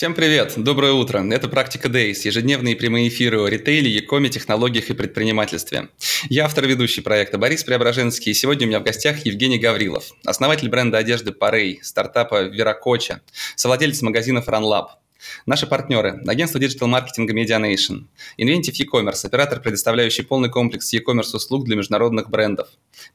Всем привет, доброе утро. Это «Практика Days», ежедневные прямые эфиры о ритейле, якоме, технологиях и предпринимательстве. Я автор ведущий проекта Борис Преображенский, и сегодня у меня в гостях Евгений Гаврилов, основатель бренда одежды Parrey, стартапа Веракоча, совладелец магазинов RunLab. Наши партнеры – агентство digital-маркетинга Medianation, Inventive e-commerce, оператор, предоставляющий полный комплекс e-commerce услуг для международных брендов,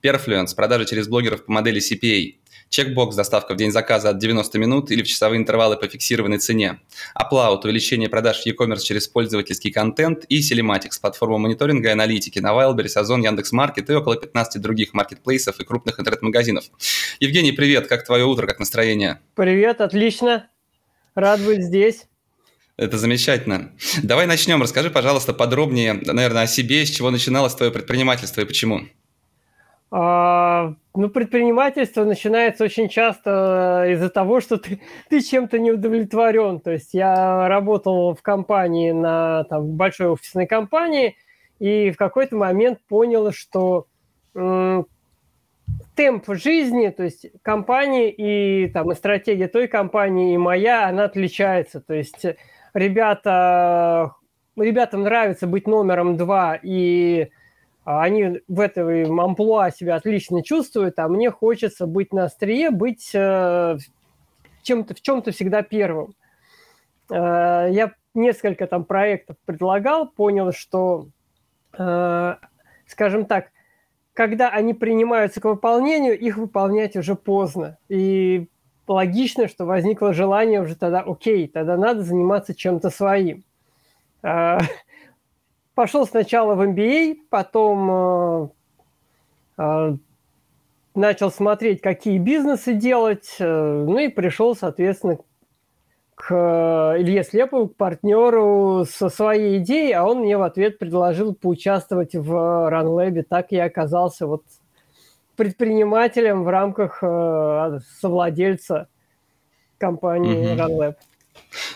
Perfluence, продажи через блогеров по модели CPA, Checkbox – доставка в день заказа от 90 минут или в часовые интервалы по фиксированной цене. Аплаут – увеличение продаж в e-commerce через пользовательский контент. И Sellematics – платформа мониторинга и аналитики на Wildberries, Озон, Яндекс.Маркет и около 15 других маркетплейсов и крупных интернет-магазинов. Евгений, привет! Как твое утро, как настроение? Привет, отлично. Рад быть здесь. Это замечательно. Давай начнем. Расскажи, пожалуйста, подробнее, наверное, о себе, с чего начиналось твое предпринимательство и почему. А, ну, предпринимательство начинается очень часто из-за того, что ты, ты чем-то не удовлетворен. То есть я работал в компании, на там, большой офисной компании, и в какой-то момент понял, что м- темп жизни, то есть компании и там и стратегия той компании и моя, она отличается. То есть ребята, ребятам нравится быть номером два и они в этой амплуа себя отлично чувствуют, а мне хочется быть на острие, быть э, чем-то, в чем-то всегда первым. Э, я несколько там проектов предлагал, понял, что, э, скажем так, когда они принимаются к выполнению, их выполнять уже поздно. И логично, что возникло желание уже тогда, окей, тогда надо заниматься чем-то своим. Э, пошел сначала в MBA, потом э, э, начал смотреть, какие бизнесы делать, э, ну и пришел, соответственно, к Илье Слепову, к партнеру со своей идеей, а он мне в ответ предложил поучаствовать в RunLab. Так я оказался вот предпринимателем в рамках совладельца компании mm-hmm. RunLab.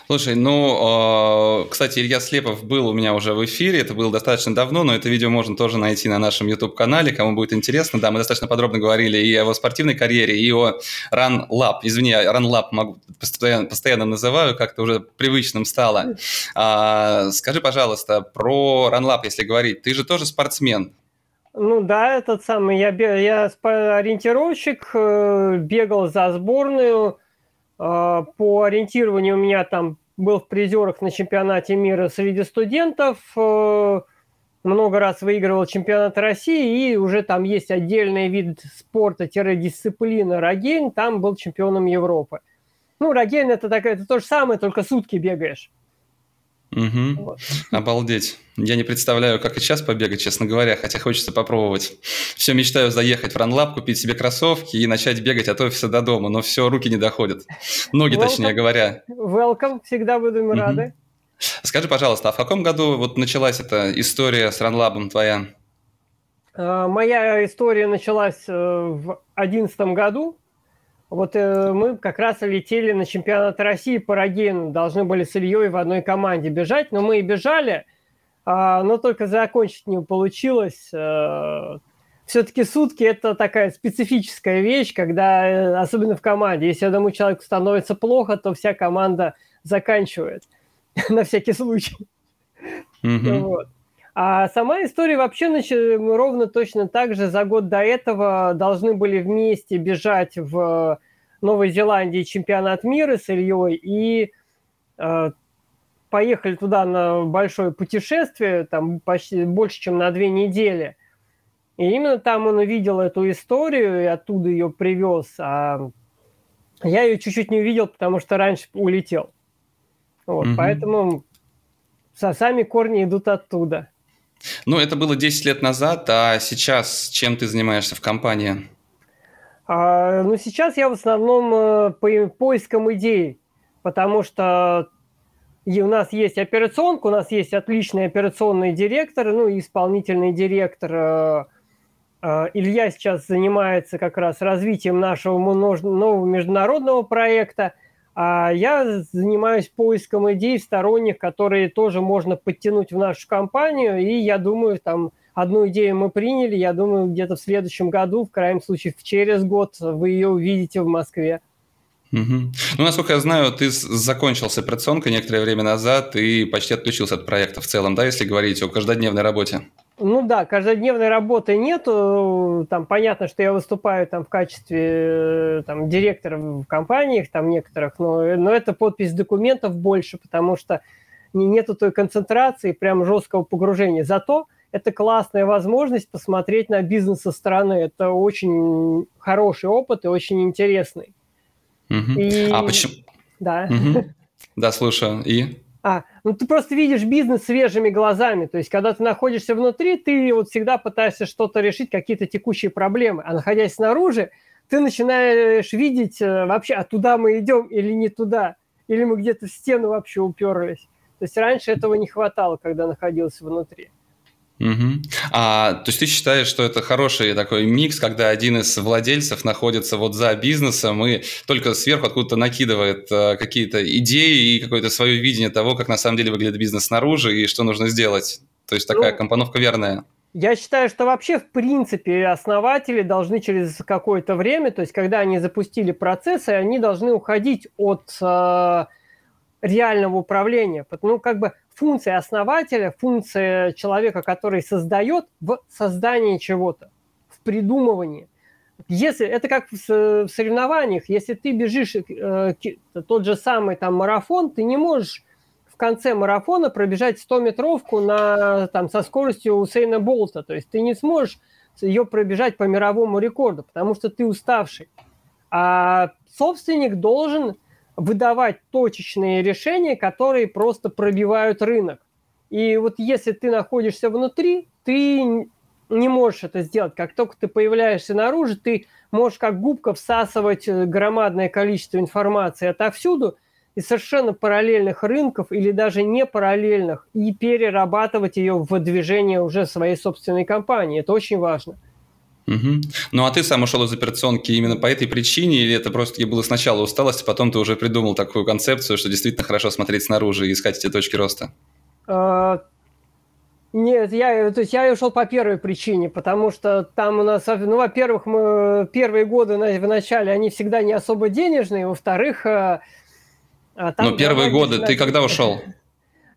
Слушай, ну, э, кстати, Илья Слепов был у меня уже в эфире, это было достаточно давно, но это видео можно тоже найти на нашем YouTube-канале, кому будет интересно. Да, мы достаточно подробно говорили и о его спортивной карьере, и о Run Lab. Извини, Run Lab могу, постоянно, постоянно называю, как-то уже привычным стало. А, скажи, пожалуйста, про Run Lab, если говорить. Ты же тоже спортсмен, ну да, этот самый, я, я ориентировщик, э, бегал за сборную, а, по ориентированию у меня там был в призерах на чемпионате мира среди студентов, э, много раз выигрывал чемпионат России, и уже там есть отдельный вид спорта-дисциплина рогейн, там был чемпионом Европы. Ну, рогейн это, такая, это то же самое, только сутки бегаешь. Угу. Вот. Обалдеть. Я не представляю, как и сейчас побегать, честно говоря, хотя хочется попробовать. Все мечтаю заехать в ранлаб, купить себе кроссовки и начать бегать от офиса до дома, но все, руки не доходят. Ноги, welcome. точнее говоря. Welcome, всегда будем угу. рады. Скажи, пожалуйста, а в каком году вот началась эта история с ранлабом твоя? Uh, моя история началась uh, в 2011 году. Вот э, мы как раз летели на чемпионат России по Рогейну, должны были с Ильей в одной команде бежать, но мы и бежали, э, но только закончить не получилось. Э, все-таки сутки – это такая специфическая вещь, когда, э, особенно в команде, если одному человеку становится плохо, то вся команда заканчивает на всякий случай. Mm-hmm. Вот. А сама история вообще нач... ровно точно так же за год до этого должны были вместе бежать в Новой Зеландии чемпионат мира с Ильей и э, поехали туда на большое путешествие, там почти больше, чем на две недели. И именно там он увидел эту историю и оттуда ее привез. А я ее чуть-чуть не увидел, потому что раньше улетел. Вот, угу. Поэтому сами корни идут оттуда. Ну, это было 10 лет назад, а сейчас чем ты занимаешься в компании? А, ну, сейчас я в основном э, по поиском идей, потому что и у нас есть операционка, у нас есть отличный операционный директор, ну и исполнительный директор. Э, э, Илья сейчас занимается как раз развитием нашего нового международного проекта, а я занимаюсь поиском идей сторонних, которые тоже можно подтянуть в нашу компанию, и я думаю, там одну идею мы приняли, я думаю, где-то в следующем году, в крайнем случае через год, вы ее увидите в Москве. Угу. Ну, насколько я знаю, ты закончил с операционкой некоторое время назад и почти отключился от проекта в целом, да, если говорить о каждодневной работе? Ну да, каждодневной работы нету. Там понятно, что я выступаю там в качестве там, директора в компаниях, там некоторых, но, но это подпись документов больше, потому что нету той концентрации, прям жесткого погружения. Зато это классная возможность посмотреть на бизнес со стороны. Это очень хороший опыт и очень интересный. Угу. И... А почему? Да. Угу. Да, слушаю. И? А, ну ты просто видишь бизнес свежими глазами. То есть, когда ты находишься внутри, ты вот всегда пытаешься что-то решить, какие-то текущие проблемы. А находясь снаружи, ты начинаешь видеть э, вообще, а туда мы идем или не туда. Или мы где-то в стену вообще уперлись. То есть раньше этого не хватало, когда находился внутри. Угу. А, то есть ты считаешь, что это хороший такой микс, когда один из владельцев находится вот за бизнесом и только сверху откуда-то накидывает э, какие-то идеи и какое-то свое видение того, как на самом деле выглядит бизнес снаружи и что нужно сделать. То есть такая ну, компоновка верная. Я считаю, что вообще, в принципе, основатели должны через какое-то время, то есть когда они запустили процессы, они должны уходить от э, реального управления. Ну, как бы функция основателя, функция человека, который создает в создании чего-то, в придумывании. Если это как в, соревнованиях, если ты бежишь э, тот же самый там марафон, ты не можешь в конце марафона пробежать 100-метровку на, там, со скоростью Усейна Болта. То есть ты не сможешь ее пробежать по мировому рекорду, потому что ты уставший. А собственник должен выдавать точечные решения, которые просто пробивают рынок. И вот если ты находишься внутри, ты не можешь это сделать. Как только ты появляешься наружу, ты можешь как губка всасывать э, громадное количество информации отовсюду из совершенно параллельных рынков или даже не параллельных и перерабатывать ее в движение уже своей собственной компании. Это очень важно. Угу. Ну а ты сам ушел из операционки именно по этой причине, или это просто было сначала усталость, а потом ты уже придумал такую концепцию, что действительно хорошо смотреть снаружи и искать эти точки роста? А, нет, я, то есть я ушел по первой причине, потому что там у нас, ну, во-первых, мы первые годы в начале, они всегда не особо денежные, во-вторых... А, а там Но первые годы, ты когда ушел?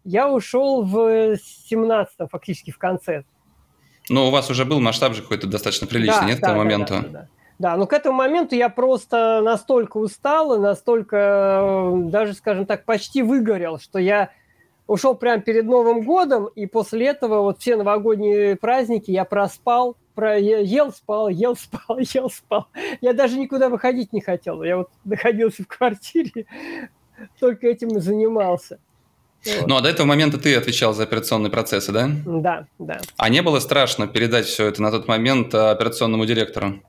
Я ушел в 17-м, фактически в конце. Но у вас уже был масштаб же какой-то достаточно приличный, да, нет, да, к тому да, моменту? Да, да, да. Да, но к этому моменту я просто настолько устал и настолько, э, даже, скажем так, почти выгорел, что я ушел прямо перед Новым годом, и после этого вот все новогодние праздники я проспал, про, ел, спал, ел, спал, ел, спал. Я даже никуда выходить не хотел. Я вот находился в квартире, только этим и занимался. Ну, а до этого момента ты отвечал за операционные процессы, да? Да, да. А не было страшно передать все это на тот момент э, операционному директору?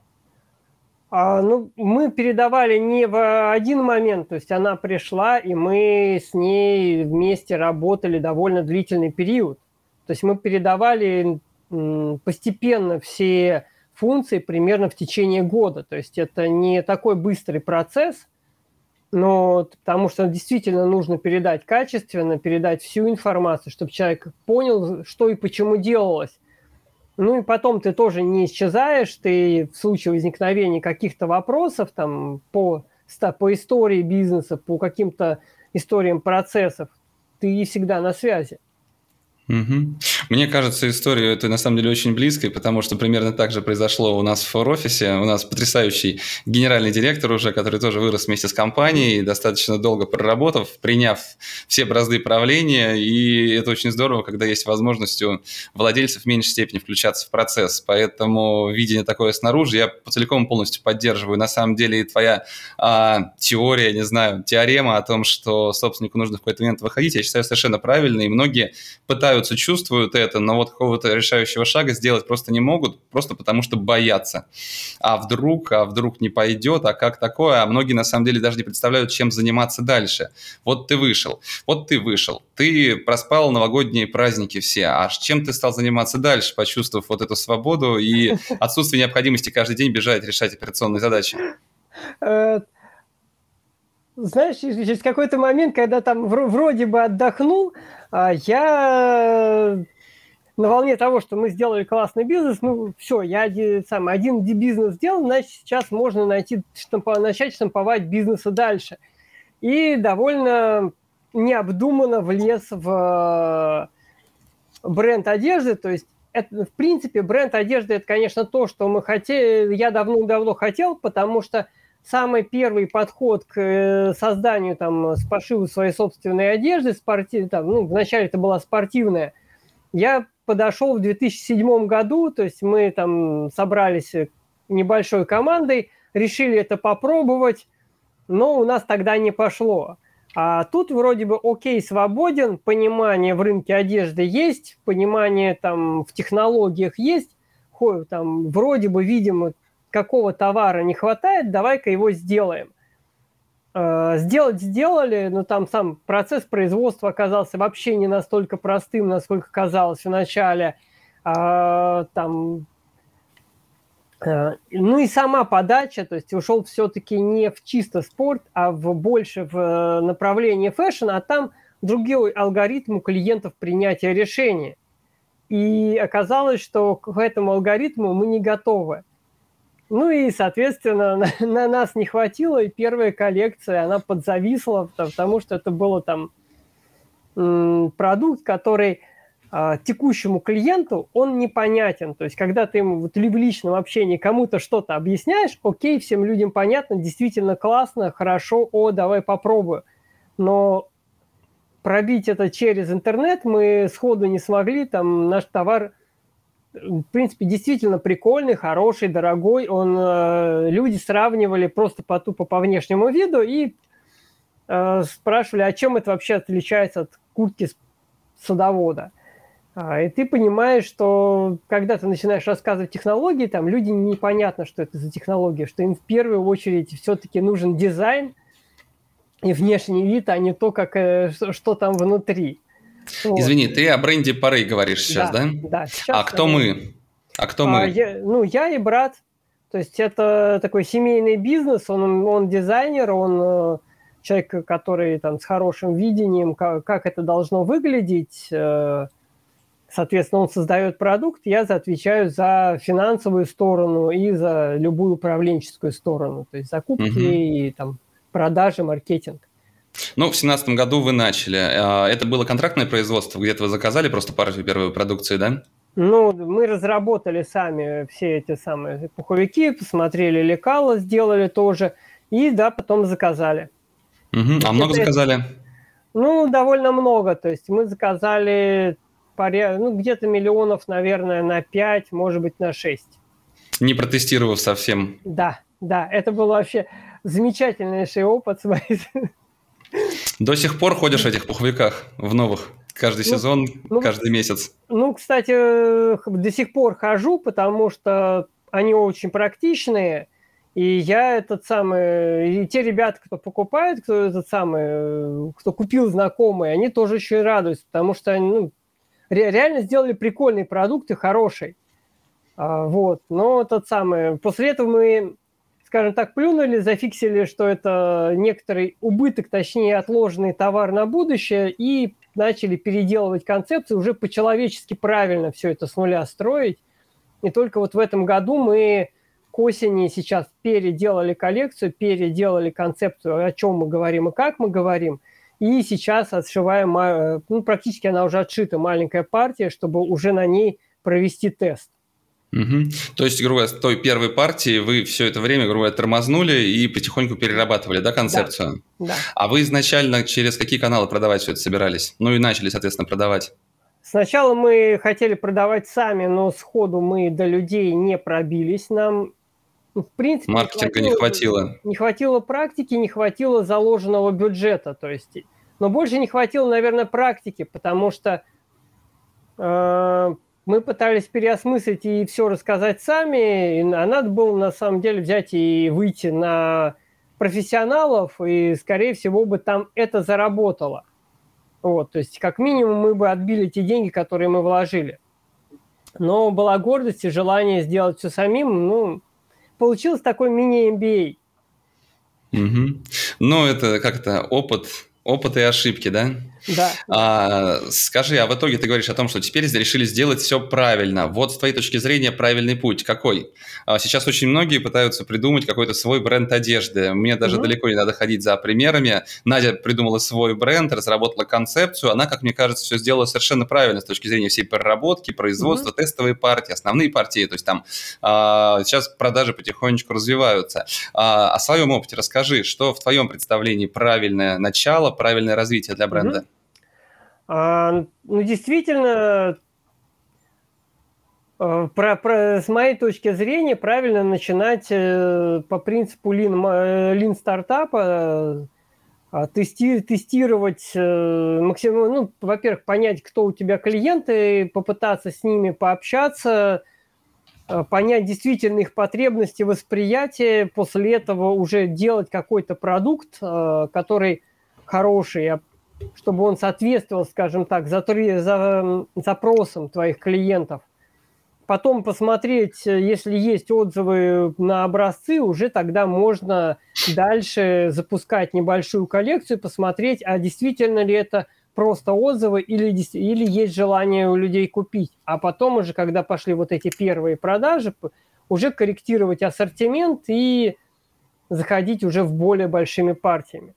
А, ну, мы передавали не в один момент, то есть она пришла, и мы с ней вместе работали довольно длительный период. То есть мы передавали постепенно все функции примерно в течение года. То есть это не такой быстрый процесс – но потому что действительно нужно передать качественно, передать всю информацию, чтобы человек понял, что и почему делалось. Ну и потом ты тоже не исчезаешь, ты в случае возникновения каких-то вопросов там по, по истории бизнеса, по каким-то историям процессов, ты всегда на связи. Угу. Мне кажется, история это на самом деле очень близкой, потому что примерно так же произошло у нас в фор-офисе. У нас потрясающий генеральный директор уже, который тоже вырос вместе с компанией, достаточно долго проработав, приняв все бразды правления. И это очень здорово, когда есть возможность у владельцев в меньшей степени включаться в процесс. Поэтому видение такое снаружи я целиком полностью поддерживаю. На самом деле и твоя а, теория, не знаю, теорема о том, что собственнику нужно в какой-то момент выходить, я считаю совершенно правильно. И многие пытаются, чувствуют чувствуют это, но вот какого-то решающего шага сделать просто не могут, просто потому что боятся. А вдруг, а вдруг не пойдет, а как такое? А многие на самом деле даже не представляют, чем заниматься дальше. Вот ты вышел, вот ты вышел, ты проспал новогодние праздники все, а чем ты стал заниматься дальше, почувствовав вот эту свободу и отсутствие необходимости каждый день бежать решать операционные задачи? Э, знаешь, через какой-то момент, когда там вроде бы отдохнул, а, я на волне того, что мы сделали классный бизнес, ну все, я сам, один бизнес сделал, значит, сейчас можно найти, штампо, начать штамповать бизнесы дальше. И довольно необдуманно влез в э, бренд одежды, то есть это, в принципе, бренд одежды, это, конечно, то, что мы хотели, я давно-давно хотел, потому что самый первый подход к э, созданию там с пошиву своей собственной одежды, спортив, там, ну, вначале это была спортивная, я подошел в 2007 году, то есть мы там собрались небольшой командой, решили это попробовать, но у нас тогда не пошло. А тут вроде бы окей, свободен, понимание в рынке одежды есть, понимание там в технологиях есть, там вроде бы видим какого товара не хватает, давай-ка его сделаем. Э, сделать сделали, но там сам процесс производства оказался вообще не настолько простым, насколько казалось в начале. А, там, э, ну и сама подача, то есть ушел все-таки не в чисто спорт, а в больше в э, направлении фэшн, а там другой алгоритм у клиентов принятия решения. И оказалось, что к этому алгоритму мы не готовы. Ну и, соответственно, на, на нас не хватило, и первая коллекция, она подзависла, потому что это было там продукт, который а, текущему клиенту, он непонятен. То есть, когда ты ему вот, в личном общении кому-то что-то объясняешь, окей, всем людям понятно, действительно классно, хорошо, о, давай попробую. Но пробить это через интернет мы сходу не смогли, там наш товар – в принципе, действительно прикольный, хороший, дорогой. Он, э, люди сравнивали просто по тупо по внешнему виду и э, спрашивали, а чем это вообще отличается от куртки садовода. А, и ты понимаешь, что когда ты начинаешь рассказывать технологии, там люди непонятно, что это за технология, что им в первую очередь все-таки нужен дизайн и внешний вид, а не то, как, э, что там внутри. Вот. Извини, ты о бренде Пары говоришь сейчас, да? Да, да сейчас. А кто мы? А кто мы? А, я, ну, я и брат. То есть это такой семейный бизнес, он, он дизайнер, он э, человек, который там с хорошим видением, как, как это должно выглядеть. Э, соответственно, он создает продукт, я отвечаю за финансовую сторону и за любую управленческую сторону, то есть закупки угу. и там продажи, маркетинг. Ну, в семнадцатом году вы начали. А, это было контрактное производство, где-то вы заказали просто партию первой продукции, да? Ну, мы разработали сами все эти самые пуховики, посмотрели лекала, сделали тоже, и да, потом заказали. Угу. А много заказали? Ну, довольно много. То есть мы заказали поряд... ну, где-то миллионов, наверное, на 5, может быть, на 6. Не протестировав совсем. Да, да, это был вообще замечательнейший опыт. До сих пор ходишь в этих пуховиках, в новых? Каждый ну, сезон, ну, каждый месяц? Ну, кстати, до сих пор хожу, потому что они очень практичные. И я этот самый, и те ребята, кто покупают, кто этот самый, кто купил знакомые, они тоже очень радуются, потому что они ну, реально сделали прикольный продукт и хороший. А, вот, но тот самый, после этого мы скажем так, плюнули, зафиксили, что это некоторый убыток, точнее отложенный товар на будущее, и начали переделывать концепцию, уже по-человечески правильно все это с нуля строить. И только вот в этом году мы к осени сейчас переделали коллекцию, переделали концепцию, о чем мы говорим и как мы говорим. И сейчас отшиваем, э, ну, практически она уже отшита, маленькая партия, чтобы уже на ней провести тест. Угу. То есть, грубо говоря, с той первой партии вы все это время, грубо говоря, тормознули и потихоньку перерабатывали, да, концепцию? Да. да. А вы изначально через какие каналы продавать все это собирались? Ну и начали, соответственно, продавать. Сначала мы хотели продавать сами, но сходу мы до людей не пробились. Нам, в принципе, маркетинга не хватило. Не хватило, не хватило практики, не хватило заложенного бюджета. То есть, но больше не хватило, наверное, практики, потому что э, мы пытались переосмыслить и все рассказать сами, а надо было на самом деле взять и выйти на профессионалов, и, скорее всего, бы там это заработало. Вот, то есть, как минимум, мы бы отбили те деньги, которые мы вложили. Но была гордость и желание сделать все самим, ну, получилось такой мини-MBA. Угу. Ну, это как-то опыт, опыт и ошибки, да? Да. А, скажи, а в итоге ты говоришь о том, что теперь решили сделать все правильно. Вот с твоей точки зрения правильный путь какой? А, сейчас очень многие пытаются придумать какой-то свой бренд одежды. Мне даже угу. далеко не надо ходить за примерами. Надя придумала свой бренд, разработала концепцию. Она, как мне кажется, все сделала совершенно правильно с точки зрения всей проработки, производства, угу. тестовые партии, основные партии. То есть там а, сейчас продажи потихонечку развиваются. А, о своем опыте расскажи, что в твоем представлении правильное начало, правильное развитие для бренда? Угу. А, ну, действительно, э, про, про, с моей точки зрения, правильно начинать э, по принципу Lean, lean стартапа, э, тести, тестировать максимум, ну, во-первых, понять, кто у тебя клиенты, попытаться с ними пообщаться, понять действительно их потребности, восприятие, после этого уже делать какой-то продукт, который хороший, чтобы он соответствовал, скажем так, за, за, запросам твоих клиентов. Потом посмотреть, если есть отзывы на образцы, уже тогда можно дальше запускать небольшую коллекцию, посмотреть, а действительно ли это просто отзывы или, или есть желание у людей купить. А потом уже, когда пошли вот эти первые продажи, уже корректировать ассортимент и заходить уже в более большими партиями.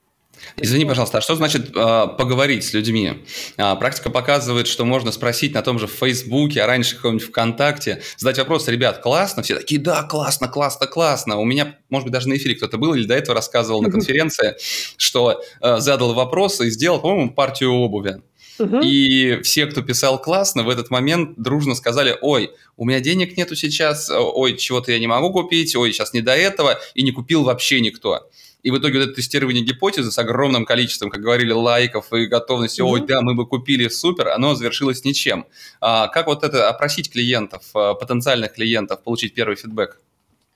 Извини, пожалуйста, а что значит э, поговорить с людьми? А, практика показывает, что можно спросить на том же Фейсбуке, а раньше каком-нибудь ВКонтакте, задать вопрос, ребят, классно? Все такие, да, классно, классно, классно. У меня, может быть, даже на эфире кто-то был или до этого рассказывал на конференции, что э, задал вопрос и сделал, по-моему, партию обуви. И все, кто писал классно, в этот момент дружно сказали, ой, у меня денег нету сейчас, ой, чего-то я не могу купить, ой, сейчас не до этого, и не купил вообще никто. И в итоге вот это тестирование гипотезы с огромным количеством, как говорили, лайков и готовности, mm-hmm. ой, да, мы бы купили, супер, оно завершилось ничем. А как вот это опросить клиентов, а, потенциальных клиентов, получить первый фидбэк?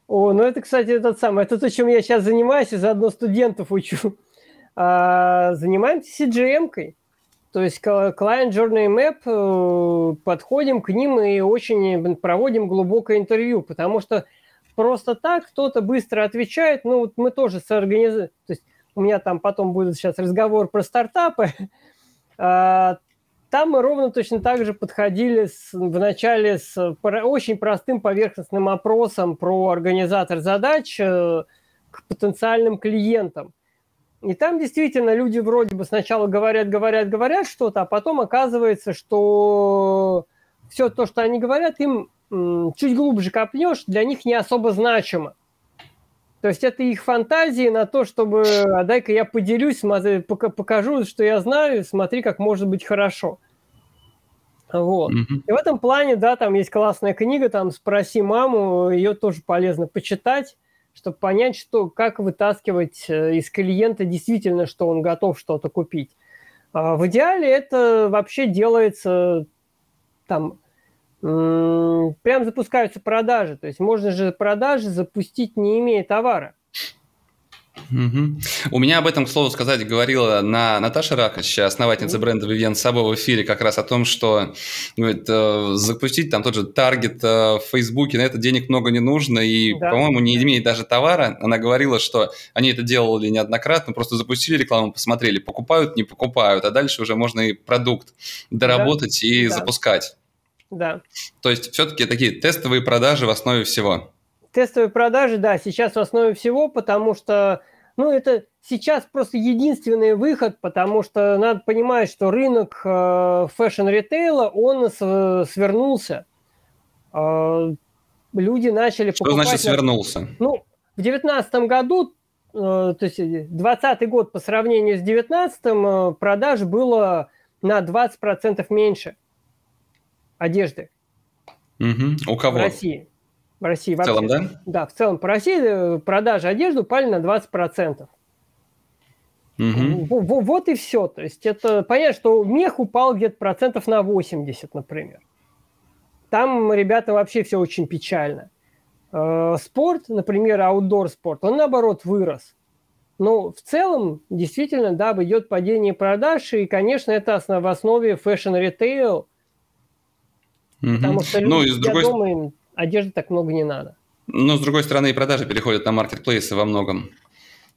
О, ну это, кстати, этот самый, это то, чем я сейчас занимаюсь, и заодно студентов учу. А, занимаемся CGM-кой. То есть Client Journey Map, э, подходим к ним и очень проводим глубокое интервью, потому что просто так кто-то быстро отвечает. Ну, вот мы тоже с организацией... То есть у меня там потом будет сейчас разговор про стартапы. А, там мы ровно точно так же подходили с, вначале с очень простым поверхностным опросом про организатор задач э, к потенциальным клиентам. И там действительно люди вроде бы сначала говорят, говорят, говорят что-то, а потом оказывается, что все то, что они говорят, им чуть глубже копнешь, для них не особо значимо. То есть это их фантазии на то, чтобы а дай-ка я поделюсь, смотри, покажу, что я знаю, смотри, как может быть хорошо. Вот. Mm-hmm. И в этом плане, да, там есть классная книга, там «Спроси маму», ее тоже полезно почитать, чтобы понять, что, как вытаскивать э, из клиента действительно, что он готов что-то купить. А в идеале это вообще делается там прям запускаются продажи. То есть можно же продажи запустить, не имея товара. Угу. У меня об этом, к слову сказать, говорила на Наташа Ракоч, основательница бренда Vivian Сабо в эфире, как раз о том, что говорит, э, запустить там тот же таргет э, в Фейсбуке, на это денег много не нужно, и, да. по-моему, не имеет даже товара. Она говорила, что они это делали неоднократно, просто запустили рекламу, посмотрели, покупают, не покупают, а дальше уже можно и продукт доработать да. и да. запускать. Да. То есть все-таки такие тестовые продажи в основе всего. Тестовые продажи, да, сейчас в основе всего, потому что, ну, это сейчас просто единственный выход, потому что надо понимать, что рынок э, фэшн-ритейла, он свернулся. Э, люди начали Что покупать... значит свернулся? Ну, в девятнадцатом году, э, то есть двадцатый год по сравнению с девятнадцатым, э, продаж было на 20% меньше одежды. Угу. У кого? В России. В России вообще. В целом, да? Да, в целом по России э, продажи одежды упали на 20%. Угу. Вот и все. То есть это понятно, что мех упал где-то процентов на 80, например. Там, ребята, вообще все очень печально. Э, спорт, например, аутдор спорт, он наоборот вырос. Но в целом, действительно, да, идет падение продаж, и, конечно, это в основе фэшн-ритейл, угу. потому что люди, ну, и с другой... дома, им одежды так много не надо. Но, с другой стороны, и продажи переходят на маркетплейсы во многом.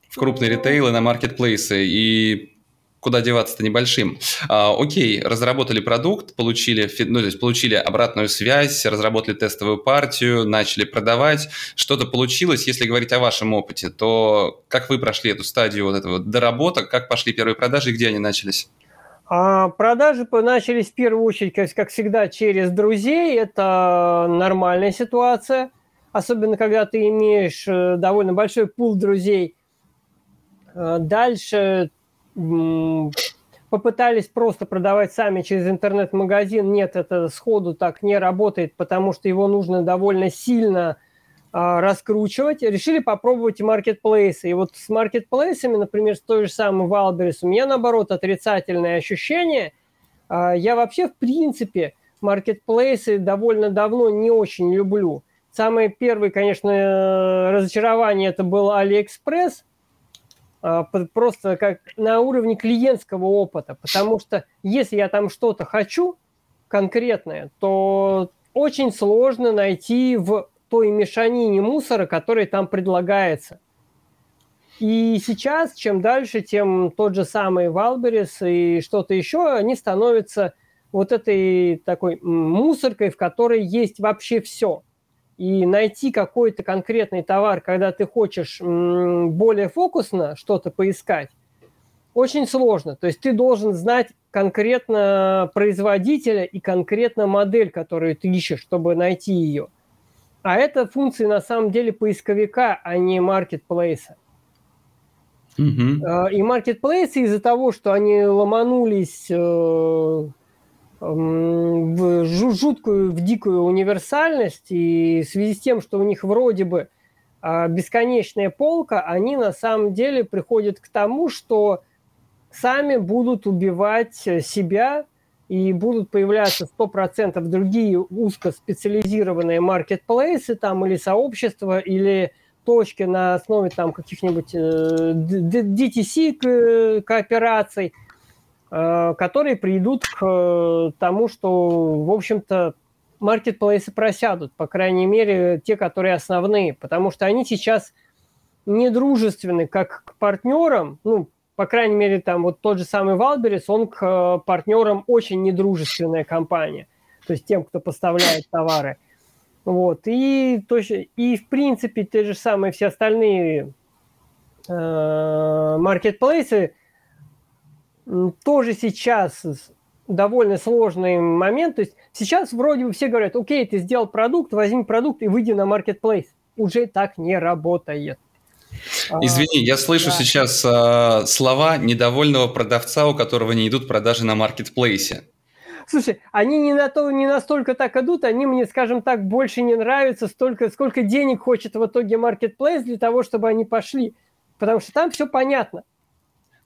В крупные ритейлы, на маркетплейсы. И куда деваться-то небольшим. А, окей, разработали продукт, получили, ну, то есть получили обратную связь, разработали тестовую партию, начали продавать. Что-то получилось. Если говорить о вашем опыте, то как вы прошли эту стадию вот этого доработок, как пошли первые продажи и где они начались? А продажи начались в первую очередь, как всегда, через друзей. Это нормальная ситуация. Особенно, когда ты имеешь э, довольно большой пул друзей. Э, дальше попытались просто продавать сами через интернет-магазин. Нет, это сходу так не работает, потому что его нужно довольно сильно раскручивать. Решили попробовать маркетплейсы. И вот с маркетплейсами, например, с той же самой Wildberries, у меня, наоборот, отрицательное ощущение. А, я вообще, в принципе, маркетплейсы довольно давно не очень люблю. Самое первое, конечно, разочарование это был Алиэкспресс – а, просто как на уровне клиентского опыта, потому что если я там что-то хочу конкретное, то очень сложно найти в той мешанине мусора, который там предлагается. И сейчас, чем дальше, тем тот же самый Валберис и что-то еще, они становятся вот этой такой мусоркой, в которой есть вообще все – и найти какой-то конкретный товар, когда ты хочешь более фокусно что-то поискать, очень сложно. То есть ты должен знать конкретно производителя и конкретно модель, которую ты ищешь, чтобы найти ее. А это функции на самом деле поисковика, а не маркетплейса. Uh-huh. И маркетплейсы из-за того, что они ломанулись э, в жуткую, в дикую универсальность, и в связи с тем, что у них вроде бы а, бесконечная полка, они на самом деле приходят к тому, что сами будут убивать себя и будут появляться 100% другие узкоспециализированные маркетплейсы там или сообщества, или точки на основе там каких-нибудь э, DTC коопераций – Э, которые придут к э, тому, что, в общем-то, маркетплейсы просядут, по крайней мере, те, которые основные, потому что они сейчас не дружественны как к партнерам, ну, по крайней мере, там вот тот же самый Wildberries, он к э, партнерам очень недружественная компания, то есть тем, кто поставляет товары. Вот, и, то, и в принципе, те же самые все остальные э, маркетплейсы, тоже сейчас довольно сложный момент. То есть сейчас вроде бы все говорят, окей, ты сделал продукт, возьми продукт и выйди на маркетплейс. Уже так не работает. А, Извини, я слышу да. сейчас э, слова недовольного продавца, у которого не идут продажи на маркетплейсе. Слушай, они не, на то, не настолько так идут, они мне, скажем так, больше не нравятся, столько, сколько денег хочет в итоге маркетплейс для того, чтобы они пошли. Потому что там все понятно.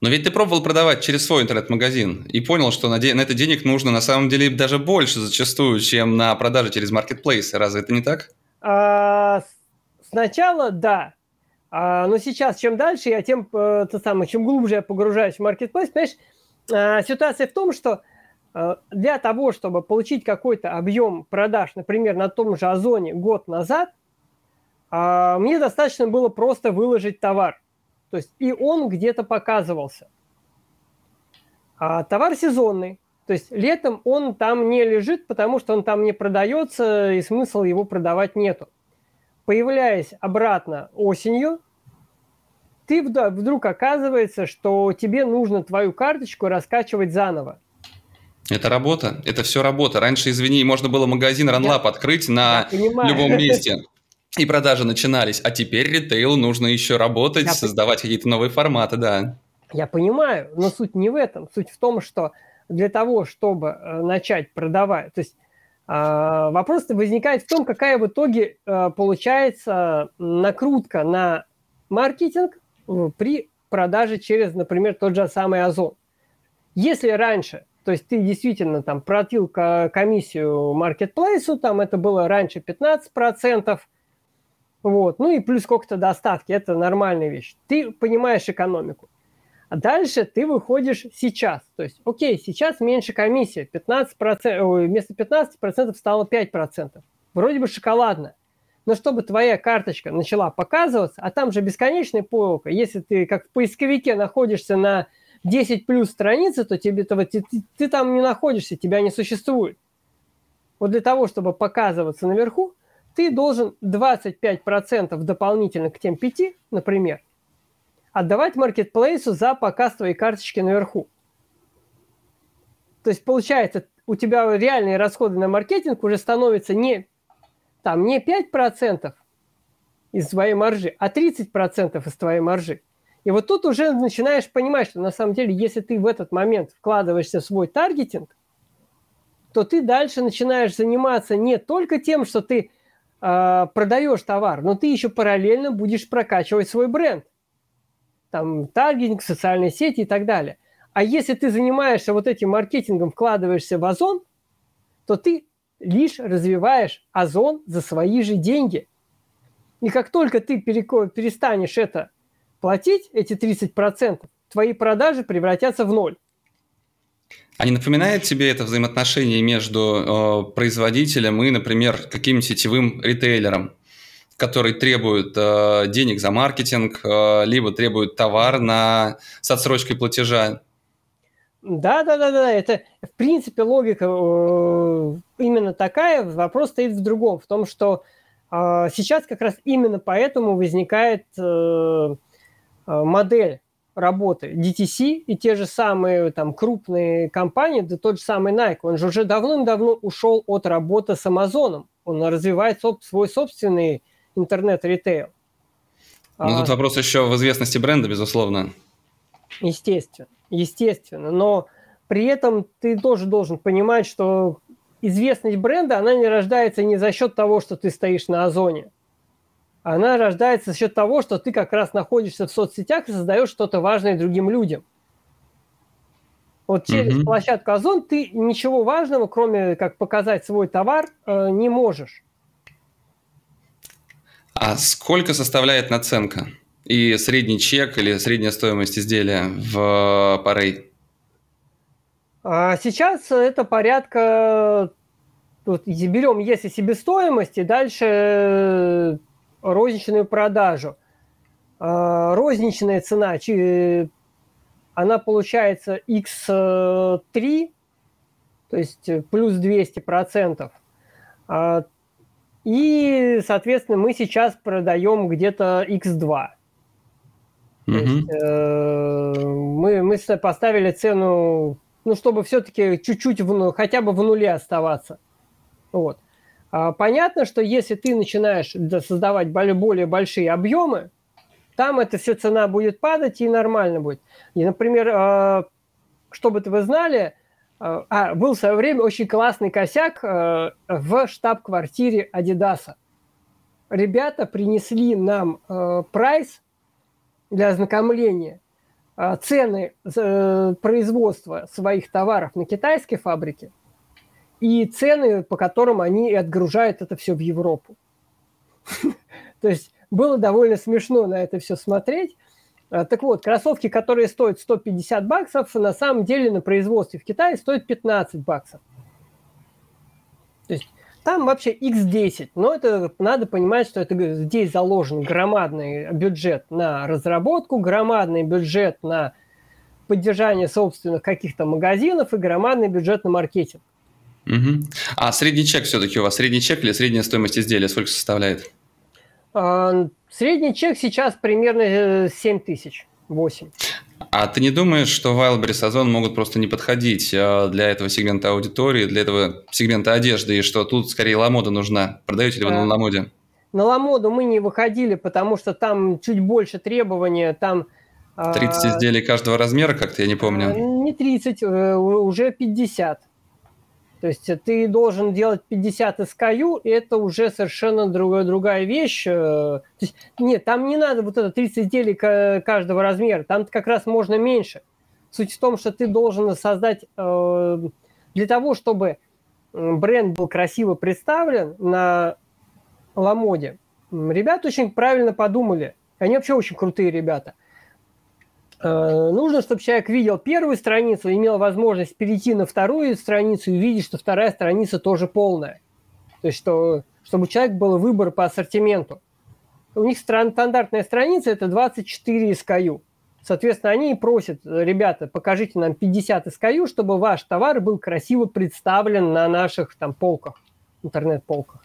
Но ведь ты пробовал продавать через свой интернет-магазин и понял, что на, де- на это денег нужно на самом деле даже больше зачастую, чем на продаже через маркетплейсы. Разве это не так? А, сначала да. А, но сейчас, чем дальше, я тем, э, то самое, чем глубже я погружаюсь в маркетплейс, понимаешь, а, ситуация в том, что а, для того, чтобы получить какой-то объем продаж, например, на том же Озоне год назад, а, мне достаточно было просто выложить товар – то есть и он где-то показывался. А товар сезонный. То есть летом он там не лежит, потому что он там не продается, и смысла его продавать нету. Появляясь обратно осенью, ты вдруг оказывается, что тебе нужно твою карточку раскачивать заново. Это работа, это все работа. Раньше, извини, можно было магазин Ранлап открыть на любом месте и продажи начинались, а теперь ритейлу нужно еще работать, Я создавать какие-то новые форматы, да. Я понимаю, но суть не в этом. Суть в том, что для того, чтобы э, начать продавать, то есть вопрос возникает в том, какая в итоге э, получается накрутка на маркетинг при продажи через, например, тот же самый Озон. Если раньше, то есть ты действительно там платил комиссию маркетплейсу, там это было раньше 15%, вот, ну и плюс сколько-то доставки, это нормальная вещь. Ты понимаешь экономику. А дальше ты выходишь сейчас. То есть, окей, сейчас меньше комиссия, 15%, вместо 15% стало 5%. Вроде бы шоколадно. Но чтобы твоя карточка начала показываться, а там же бесконечная полка, если ты как в поисковике находишься на 10 плюс страницы, то тебе то, ты, ты, ты там не находишься, тебя не существует. Вот для того, чтобы показываться наверху, ты должен 25% дополнительно к тем 5, например, отдавать маркетплейсу за показ твоей карточки наверху. То есть получается, у тебя реальные расходы на маркетинг уже становятся не, там, не 5% из твоей маржи, а 30% из твоей маржи. И вот тут уже начинаешь понимать, что на самом деле, если ты в этот момент вкладываешься в свой таргетинг, то ты дальше начинаешь заниматься не только тем, что ты э, продаешь товар, но ты еще параллельно будешь прокачивать свой бренд. Там таргетинг, социальные сети и так далее. А если ты занимаешься вот этим маркетингом, вкладываешься в Озон, то ты лишь развиваешь Озон за свои же деньги. И как только ты перестанешь это платить, эти 30%, твои продажи превратятся в ноль. А не напоминает тебе это взаимоотношение между э, производителем и, например, каким-нибудь сетевым ритейлером, который требует э, денег за маркетинг, э, либо требует товар на, с отсрочкой платежа? Да, да, да, да. Это, в принципе, логика э, именно такая. Вопрос стоит в другом, в том, что э, сейчас как раз именно поэтому возникает э, э модель работы DTC и те же самые там крупные компании, да тот же самый Nike, он же уже давным-давно ушел от работы с Амазоном. Он развивает соб- свой собственный интернет-ритейл. Ну, тут а, вопрос еще в известности бренда, безусловно. Естественно, естественно. Но при этом ты тоже должен понимать, что известность бренда, она не рождается не за счет того, что ты стоишь на Озоне она рождается за счет того, что ты как раз находишься в соцсетях и создаешь что-то важное другим людям. Вот через mm-hmm. площадку Озон ты ничего важного, кроме как показать свой товар, э, не можешь. А сколько составляет наценка? И средний чек или средняя стоимость изделия в парей? А сейчас это порядка... Вот, берем, если себестоимость, и дальше розничную продажу. А, розничная цена, она получается x3, то есть плюс 200 процентов. А, и, соответственно, мы сейчас продаем где-то x2. Mm-hmm. есть, э, мы, мы поставили цену, ну, чтобы все-таки чуть-чуть, в, хотя бы в нуле оставаться. Вот. А, понятно, что если ты начинаешь создавать более большие объемы, там эта все цена будет падать и нормально будет. И, например, а, чтобы вы знали, а, а, был в свое время очень классный косяк в штаб-квартире Адидаса. Ребята принесли нам прайс для ознакомления цены э, производства своих товаров на китайской фабрике – и цены, по которым они отгружают это все в Европу. То есть было довольно смешно на это все смотреть. А, так вот, кроссовки, которые стоят 150 баксов, на самом деле на производстве в Китае стоят 15 баксов. То есть там вообще x10, но это надо понимать, что это здесь заложен громадный бюджет на разработку, громадный бюджет на поддержание собственных каких-то магазинов и громадный бюджет на маркетинг. Угу. А средний чек все-таки у вас, средний чек или средняя стоимость изделия, сколько составляет? А, средний чек сейчас примерно 7 э, тысяч, 8. А ты не думаешь, что Wildberries Озон могут просто не подходить а, для этого сегмента аудитории, для этого сегмента одежды, и что тут скорее ламода нужна? Продаете ли вы на ламоде? На ламоду мы не выходили, потому что там чуть больше требования, там... 30 а, изделий каждого размера, как-то я не помню. Не 30, э, уже 50. То есть ты должен делать 50 SKU, и это уже совершенно другая, другая вещь. То есть, нет, там не надо вот это 30 изделий каждого размера, там как раз можно меньше. Суть в том, что ты должен создать для того, чтобы бренд был красиво представлен на Ламоде, ребята очень правильно подумали. Они вообще очень крутые ребята. Э, нужно, чтобы человек видел первую страницу, имел возможность перейти на вторую страницу и увидеть, что вторая страница тоже полная. То есть, что, чтобы у человека был выбор по ассортименту. У них стандартная страница – это 24 SKU. Соответственно, они и просят, ребята, покажите нам 50 SKU, чтобы ваш товар был красиво представлен на наших там полках, интернет-полках.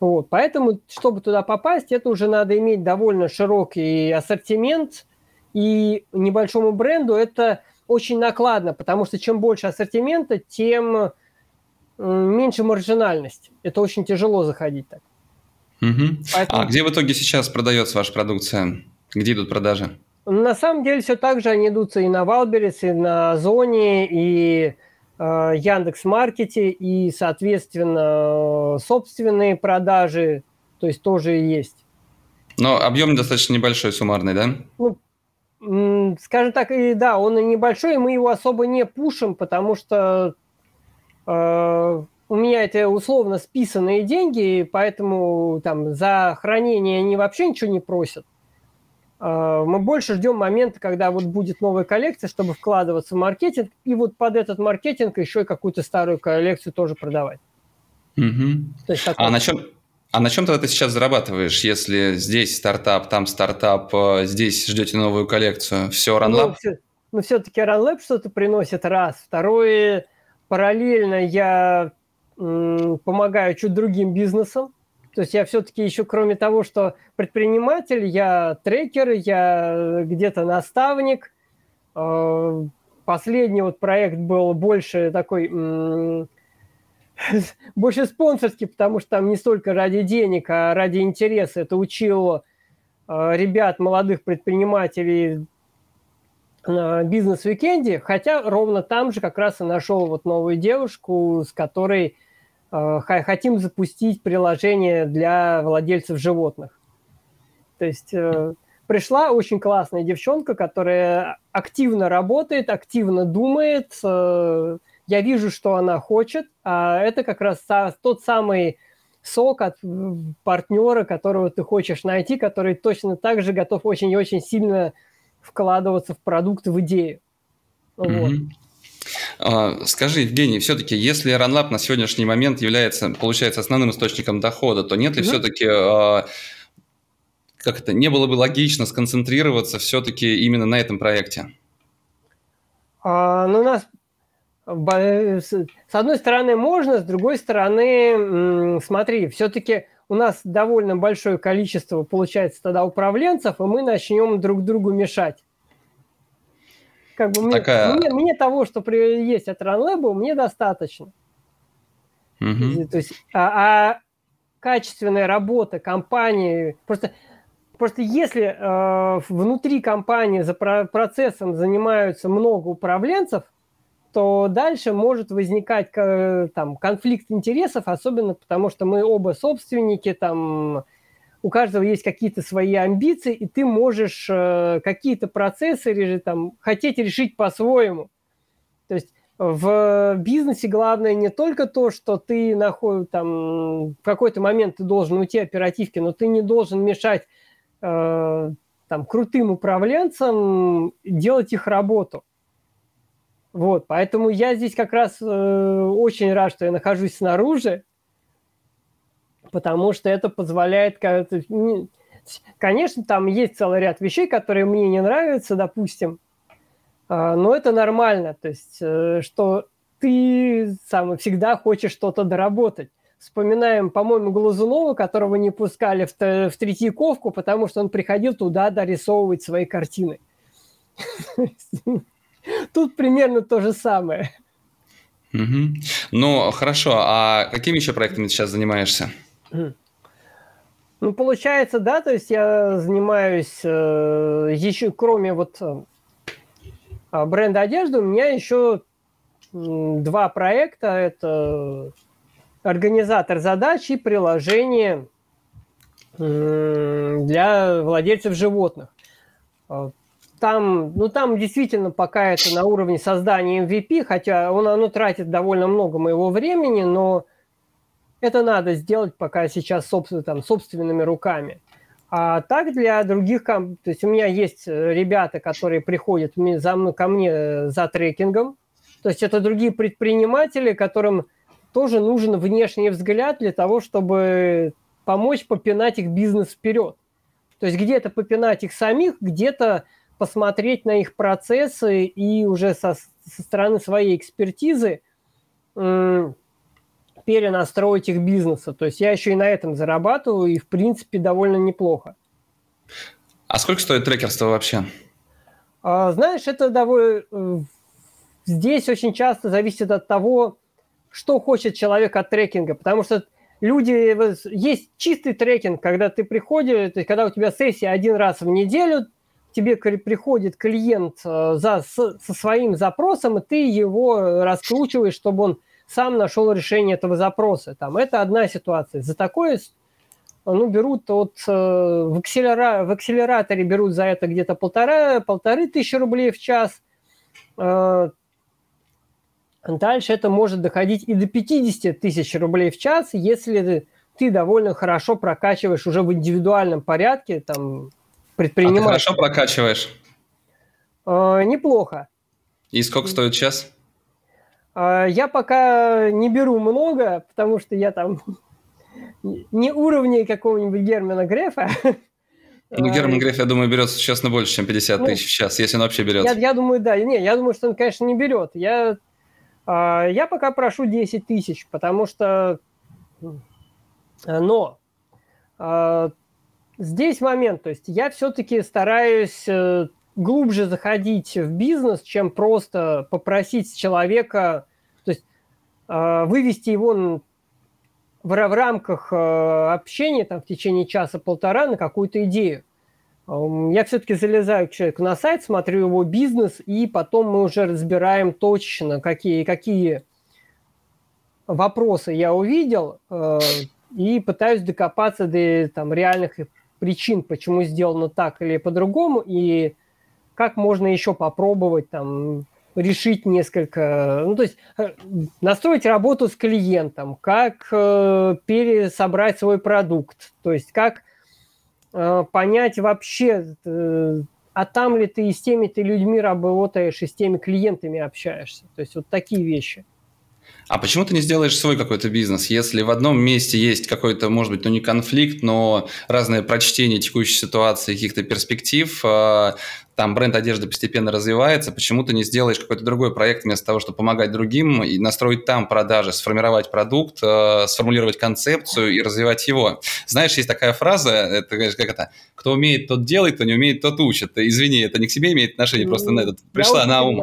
Вот, поэтому, чтобы туда попасть, это уже надо иметь довольно широкий ассортимент, и небольшому бренду это очень накладно, потому что чем больше ассортимента, тем меньше маржинальность. Это очень тяжело заходить так. Угу. Поэтому... А где в итоге сейчас продается ваша продукция? Где идут продажи? На самом деле все так же они идутся и на Wildberries, и на Озоне, и э, Яндекс Маркете, и, соответственно, собственные продажи, то есть тоже есть. Но объем достаточно небольшой, суммарный, да? Ну, скажем так, и да, он и небольшой, и мы его особо не пушим, потому что э, у меня это условно списанные деньги, поэтому там за хранение они вообще ничего не просят. А, мы больше ждем момента, когда вот будет новая коллекция, чтобы вкладываться в маркетинг, и вот под этот маркетинг еще и какую-то старую коллекцию тоже продавать. Угу. То есть, а, на чем, а на чем тогда ты сейчас зарабатываешь, если здесь стартап, там стартап, а, здесь ждете новую коллекцию? Все RunLab? Ну, все, ну, все-таки RunLab что-то приносит, раз. Второе, параллельно я м, помогаю чуть другим бизнесам, то есть я все-таки еще, кроме того, что предприниматель, я трекер, я где-то наставник. Э, последний вот проект был больше такой, больше спонсорский, потому что там не столько ради денег, а ради интереса. Это учил э, ребят, молодых предпринимателей на бизнес-викенде, хотя ровно там же как раз и нашел вот новую девушку, с которой Э, хотим запустить приложение для владельцев животных. То есть э, пришла очень классная девчонка, которая активно работает, активно думает. Э, я вижу, что она хочет, а это как раз тот самый сок от партнера, которого ты хочешь найти, который точно так же готов очень и очень сильно вкладываться в продукт, в идею. Mm-hmm. Вот. А, скажи, Евгений, все-таки, если RunLab на сегодняшний момент является, получается, основным источником дохода, то нет ли mm-hmm. все-таки а, как это, не было бы логично сконцентрироваться все-таки именно на этом проекте? А, ну, у нас с одной стороны можно, с другой стороны, смотри, все-таки у нас довольно большое количество, получается, тогда управленцев, и мы начнем друг другу мешать. Как бы мне, Такая... мне, мне того, что есть от RunLab, мне достаточно. Угу. То есть, а, а качественная работа компании, просто, просто если э, внутри компании за про процессом занимаются много управленцев, то дальше может возникать там, конфликт интересов, особенно потому что мы оба собственники, там, у каждого есть какие-то свои амбиции, и ты можешь э, какие-то процессы там, хотеть решить по-своему. То есть в бизнесе главное не только то, что ты находишь там в какой-то момент ты должен уйти оперативки, но ты не должен мешать э, там крутым управленцам делать их работу. Вот, поэтому я здесь как раз э, очень рад, что я нахожусь снаружи, потому что это позволяет... Конечно, там есть целый ряд вещей, которые мне не нравятся, допустим, а, но это нормально, то есть, э, что ты сам всегда хочешь что-то доработать. Вспоминаем, по-моему, Глазунова, которого не пускали в, в Третьяковку, потому что он приходил туда дорисовывать свои картины. Тут примерно то же самое. Ну, хорошо. А какими еще проектами ты сейчас занимаешься? Ну, получается, да, то есть я занимаюсь э, еще, кроме вот э, бренда одежды, у меня еще два проекта. Это организатор задач и приложение для владельцев животных. Там, ну, там действительно пока это на уровне создания MVP, хотя он, оно тратит довольно много моего времени, но это надо сделать пока сейчас собственно, там, собственными руками. А так для других, то есть у меня есть ребята, которые приходят за мной, ко мне за трекингом, то есть это другие предприниматели, которым тоже нужен внешний взгляд для того, чтобы помочь попинать их бизнес вперед. То есть где-то попинать их самих, где-то посмотреть на их процессы и уже со, со стороны своей экспертизы перенастроить их бизнеса. То есть я еще и на этом зарабатываю, и в принципе довольно неплохо. А сколько стоит трекерство вообще? А, знаешь, это довольно... Э, здесь очень часто зависит от того, что хочет человек от трекинга, потому что люди, есть чистый трекинг, когда ты приходишь, то есть когда у тебя сессия один раз в неделю, тебе приходит клиент э, за, со своим запросом, и ты его раскручиваешь, чтобы он сам нашел решение этого запроса. Там, это одна ситуация. За такое ну, берут от, э, в, акселера, в акселераторе берут за это где-то полтора, полторы тысячи рублей в час, э, Дальше это может доходить и до 50 тысяч рублей в час, если ты довольно хорошо прокачиваешь уже в индивидуальном порядке, там, предприниматель. А ты хорошо прокачиваешь? Э, неплохо. И сколько стоит час? Э, я пока не беру много, потому что я там не уровней какого-нибудь Германа Грефа. Ну, Герман Греф, я думаю, берет честно больше, чем 50 ну, тысяч в час, если он вообще берет. Я, я думаю, да. Не, я думаю, что он, конечно, не берет. Я а, я пока прошу 10 тысяч, потому что... Но а, здесь момент, то есть я все-таки стараюсь э, глубже заходить в бизнес, чем просто попросить человека, то есть а, вывести его в, рамках э, общения там, в течение часа-полтора на какую-то идею. Я все-таки залезаю к человеку на сайт, смотрю его бизнес, и потом мы уже разбираем точно, какие, какие вопросы я увидел, э, и пытаюсь докопаться до там, реальных причин, почему сделано так или по-другому, и как можно еще попробовать там, решить несколько, ну то есть э, настроить работу с клиентом, как э, пересобрать свой продукт, то есть как Э, понять вообще, э, а там ли ты и с теми ты людьми работаешь, и с теми клиентами общаешься. То есть вот такие вещи. А почему ты не сделаешь свой какой-то бизнес, если в одном месте есть какой-то, может быть, ну не конфликт, но разное прочтение текущей ситуации, каких-то перспектив, а, там бренд одежды постепенно развивается, почему ты не сделаешь какой-то другой проект вместо того, чтобы помогать другим и настроить там продажи, сформировать продукт, а, сформулировать концепцию и развивать его. Знаешь, есть такая фраза, это как это, кто умеет, тот делает, кто не умеет, тот учит. Извини, это не к себе имеет отношение, просто на этот пришла на ум.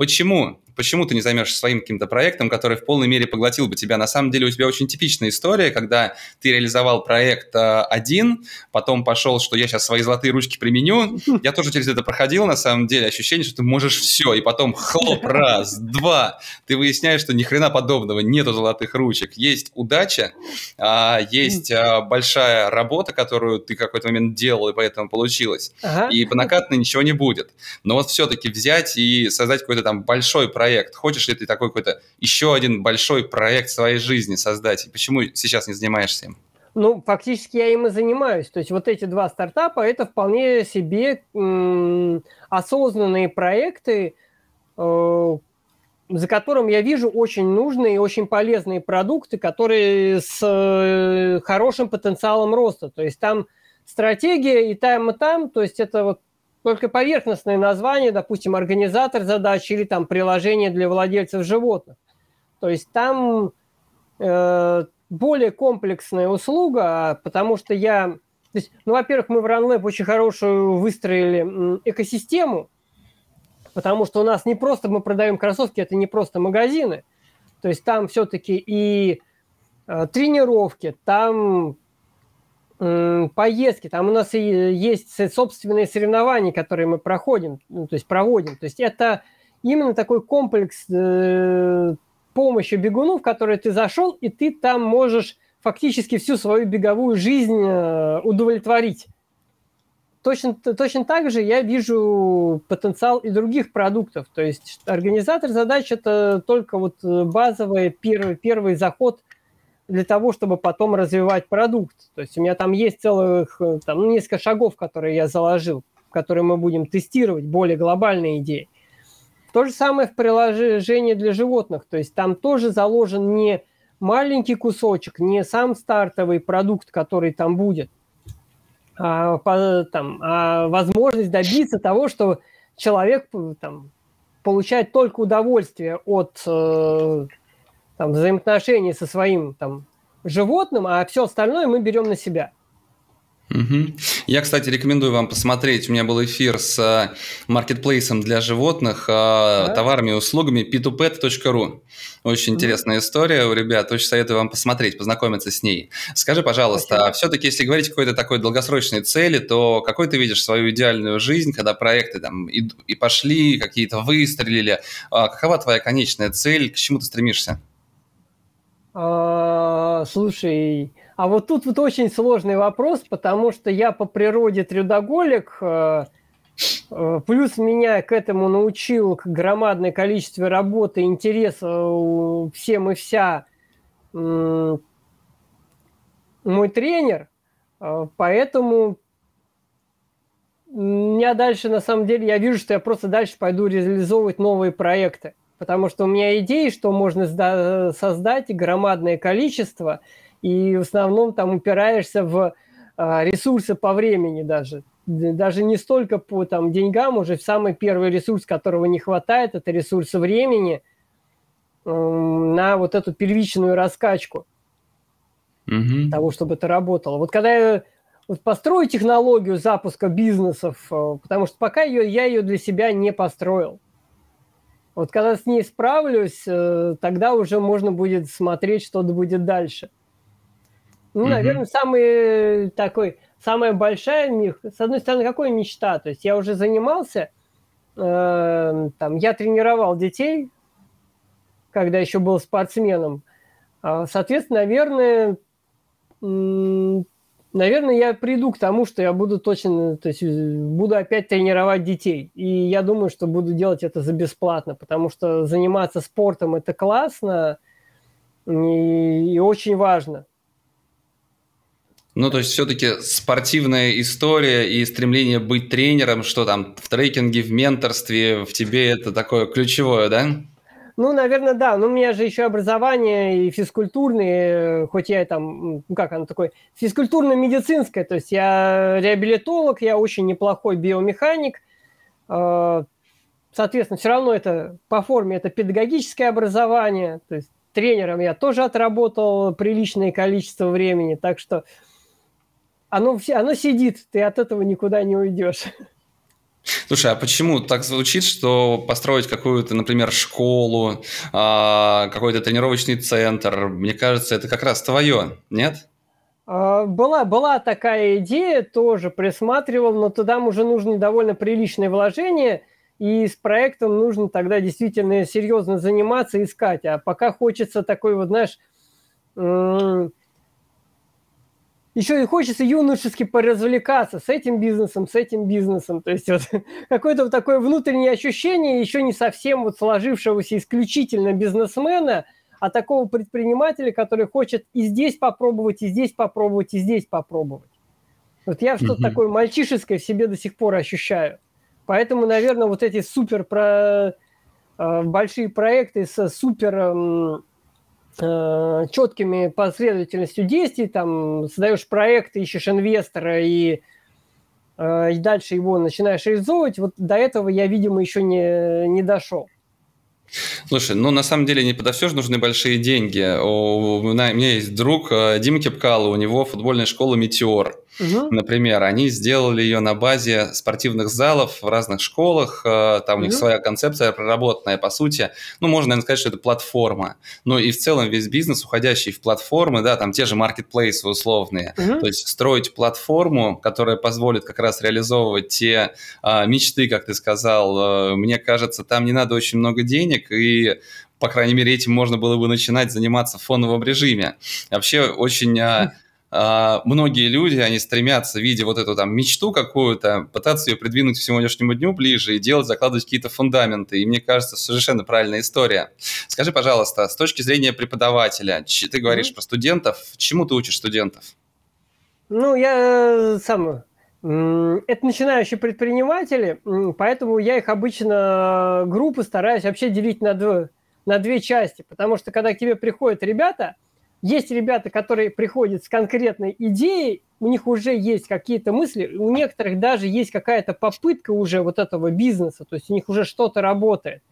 Почему? почему ты не займешься своим каким-то проектом, который в полной мере поглотил бы тебя? На самом деле у тебя очень типичная история, когда ты реализовал проект э, один, потом пошел, что я сейчас свои золотые ручки применю. Я тоже через это проходил, на самом деле, ощущение, что ты можешь все, и потом хлоп, раз, два. Ты выясняешь, что ни хрена подобного, нету золотых ручек. Есть удача, а, есть а, большая работа, которую ты какой-то момент делал, и поэтому получилось. Ага. И по накатной ничего не будет. Но вот все-таки взять и создать какой-то там большой проект? Хочешь ли ты такой какой-то еще один большой проект своей жизни создать? И почему сейчас не занимаешься им? Ну, фактически я им и занимаюсь. То есть вот эти два стартапа – это вполне себе осознанные проекты, э- за которым я вижу очень нужные и очень полезные продукты, которые с э- хорошим потенциалом роста. То есть там стратегия и там, и там. То есть это вот только поверхностное название, допустим, организатор задач или там приложение для владельцев животных. То есть там э, более комплексная услуга, потому что я... То есть, ну, во-первых, мы в RunLab очень хорошую выстроили экосистему, потому что у нас не просто мы продаем кроссовки, это не просто магазины. То есть там все-таки и э, тренировки, там поездки, там у нас и есть собственные соревнования, которые мы проходим, ну, то есть проводим. То есть это именно такой комплекс э, помощи бегуну, в который ты зашел, и ты там можешь фактически всю свою беговую жизнь э, удовлетворить. Точно, точно так же я вижу потенциал и других продуктов. То есть организатор задач – это только вот базовый первый, первый заход для того, чтобы потом развивать продукт. То есть у меня там есть целых там, ну, несколько шагов, которые я заложил, которые мы будем тестировать, более глобальные идеи. То же самое в приложении для животных. То есть там тоже заложен не маленький кусочек, не сам стартовый продукт, который там будет, а, по, там, а возможность добиться того, что человек там, получает только удовольствие от э, там, взаимоотношений со своим там, животным, а все остальное мы берем на себя. Угу. Я, кстати, рекомендую вам посмотреть. У меня был эфир с э, маркетплейсом для животных, э, да. товарами и услугами p2pet.ru. Очень угу. интересная история у ребят. Очень советую вам посмотреть, познакомиться с ней. Скажи, пожалуйста, Спасибо. а все-таки, если говорить о какой-то такой долгосрочной цели, то какой ты видишь свою идеальную жизнь, когда проекты там и, и пошли, какие-то выстрелили? А какова твоя конечная цель, к чему ты стремишься? А, слушай, а вот тут вот очень сложный вопрос, потому что я по природе трудоголик, э, э, плюс меня к этому научил к громадное количество работы, интереса всем и вся мой тренер, э, поэтому я дальше, на самом деле, я вижу, что я просто дальше пойду реализовывать новые проекты, потому что у меня идеи, что можно создать громадное количество – и в основном там упираешься в а, ресурсы по времени даже. Даже не столько по там, деньгам, уже самый первый ресурс, которого не хватает, это ресурсы времени на вот эту первичную раскачку угу. того, чтобы это работало. Вот когда я вот построю технологию запуска бизнесов, э, потому что пока ее, я ее для себя не построил. Вот когда с ней справлюсь, э, тогда уже можно будет смотреть, что будет дальше. Ну, угу. наверное, самый такой, самая большая, с одной стороны, какой мечта? То есть я уже занимался, э, там, я тренировал детей, когда еще был спортсменом. А, соответственно, наверное, наверное, я приду к тому, что я буду точно, то есть буду опять тренировать детей. И я думаю, что буду делать это за бесплатно, потому что заниматься спортом это классно и, и очень важно. Ну, то есть все-таки спортивная история и стремление быть тренером, что там в трекинге, в менторстве, в тебе это такое ключевое, да? Ну, наверное, да. Но у меня же еще образование и физкультурное, хоть я там, ну как оно такое, физкультурно-медицинское, то есть я реабилитолог, я очень неплохой биомеханик, а, соответственно, все равно это по форме это педагогическое образование, то есть тренером я тоже отработал приличное количество времени, так что оно, оно сидит, ты от этого никуда не уйдешь. Слушай, а почему так звучит, что построить какую-то, например, школу, а, какой-то тренировочный центр, мне кажется, это как раз твое, нет? А, была, была такая идея, тоже присматривал, но туда уже нужны довольно приличные вложения, и с проектом нужно тогда действительно серьезно заниматься, искать. А пока хочется такой вот, знаешь, еще и хочется юношески поразвлекаться с этим бизнесом, с этим бизнесом. То есть вот какое-то вот такое внутреннее ощущение еще не совсем вот сложившегося исключительно бизнесмена, а такого предпринимателя, который хочет и здесь попробовать, и здесь попробовать, и здесь попробовать. Вот я что-то mm-hmm. такое мальчишеское в себе до сих пор ощущаю. Поэтому, наверное, вот эти супер про, э, большие проекты с супер э, Э, четкими последовательностью действий, там, создаешь проект, ищешь инвестора и, э, и дальше его начинаешь реализовывать, вот до этого я, видимо, еще не, не дошел. Слушай, ну на самом деле не подо все же нужны большие деньги. У, у меня есть друг э, Дима Кепкало, у него футбольная школа «Метеор». Угу. например, они сделали ее на базе спортивных залов в разных школах, э, там угу. у них своя концепция проработанная, по сути, ну, можно, наверное, сказать, что это платформа, но и в целом весь бизнес, уходящий в платформы, да, там те же маркетплейсы условные, угу. то есть строить платформу, которая позволит как раз реализовывать те а, мечты, как ты сказал, а, мне кажется, там не надо очень много денег, и по крайней мере, этим можно было бы начинать заниматься в фоновом режиме. Вообще очень а, а, многие люди, они стремятся, видя вот эту там мечту какую-то, пытаться ее придвинуть к сегодняшнему дню ближе и делать, закладывать какие-то фундаменты. И мне кажется, совершенно правильная история. Скажи, пожалуйста, с точки зрения преподавателя, ты говоришь mm-hmm. про студентов, чему ты учишь студентов? Ну, я э, сам это начинающие предприниматели, поэтому я их обычно э, группы стараюсь вообще делить на две, на две части, потому что когда к тебе приходят ребята, есть ребята, которые приходят с конкретной идеей, у них уже есть какие-то мысли, у некоторых даже есть какая-то попытка уже вот этого бизнеса, то есть у них уже что-то работает.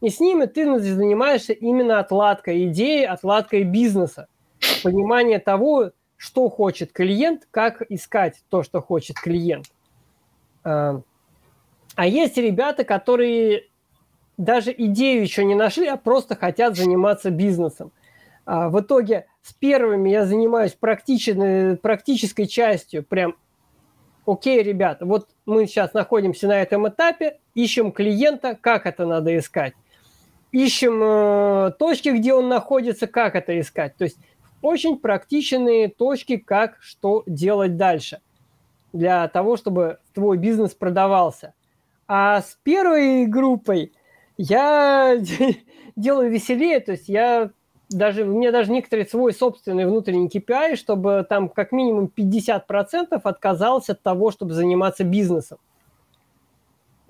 И с ними ты занимаешься именно отладкой идеи, отладкой бизнеса, понимание того, что хочет клиент, как искать то, что хочет клиент. А, а есть ребята, которые даже идею еще не нашли, а просто хотят заниматься бизнесом. А в итоге с первыми я занимаюсь практической, практической частью, прям окей, ребята, вот мы сейчас находимся на этом этапе, ищем клиента, как это надо искать. Ищем э, точки, где он находится, как это искать. То есть очень практичные точки, как что делать дальше для того, чтобы твой бизнес продавался. А с первой группой я делаю веселее, то есть я даже, у меня даже некоторый свой собственный внутренний KPI, чтобы там как минимум 50% отказался от того, чтобы заниматься бизнесом.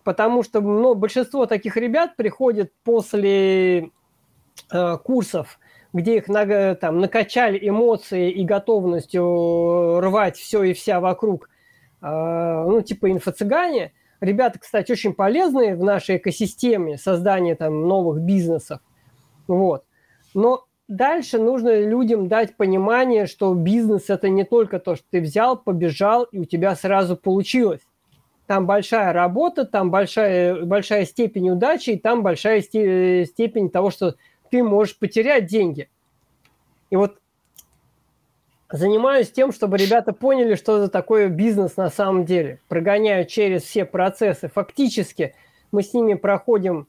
Потому что ну, большинство таких ребят приходят после э, курсов, где их на, там, накачали эмоции и готовностью рвать все и вся вокруг, э, ну, типа инфо-цыгане. Ребята, кстати, очень полезные в нашей экосистеме создания там новых бизнесов. Вот. Но дальше нужно людям дать понимание, что бизнес – это не только то, что ты взял, побежал, и у тебя сразу получилось. Там большая работа, там большая, большая степень удачи, и там большая степень того, что ты можешь потерять деньги. И вот занимаюсь тем, чтобы ребята поняли, что это такое бизнес на самом деле. Прогоняю через все процессы. Фактически мы с ними проходим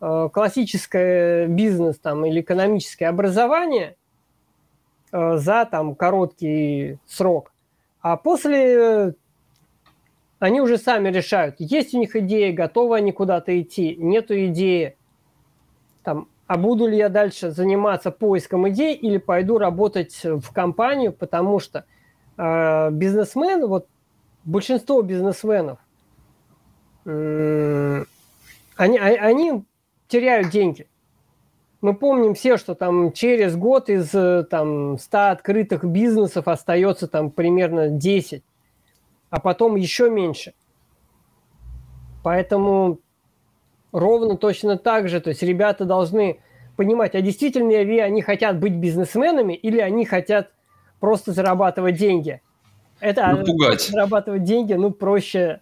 классическое бизнес там, или экономическое образование э, за там, короткий срок. А после они уже сами решают, есть у них идея, готовы они куда-то идти, нету идеи. Там, а буду ли я дальше заниматься поиском идей или пойду работать в компанию, потому что э, бизнесмен, вот большинство бизнесменов, э, они, а, они теряют деньги. Мы помним все, что там через год из там, 100 открытых бизнесов остается там примерно 10, а потом еще меньше. Поэтому ровно точно так же. То есть ребята должны понимать, а действительно ли они хотят быть бизнесменами или они хотят просто зарабатывать деньги. Это Напугать. зарабатывать деньги, ну, проще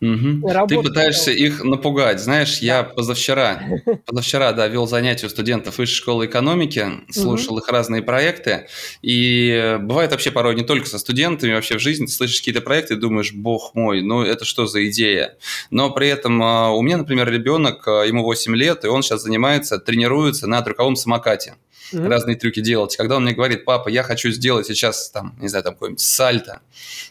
Угу. Ты пытаешься их напугать. Знаешь, я позавчера, позавчера, да, вел занятия у студентов высшей школы экономики, слушал угу. их разные проекты, и бывает вообще порой не только со студентами, вообще в жизни ты слышишь какие-то проекты и думаешь, бог мой, ну это что за идея? Но при этом а, у меня, например, ребенок, а, ему 8 лет, и он сейчас занимается, тренируется на трюковом самокате mm-hmm. разные трюки делать. Когда он мне говорит, папа, я хочу сделать сейчас, там, не знаю, там какой-нибудь сальто,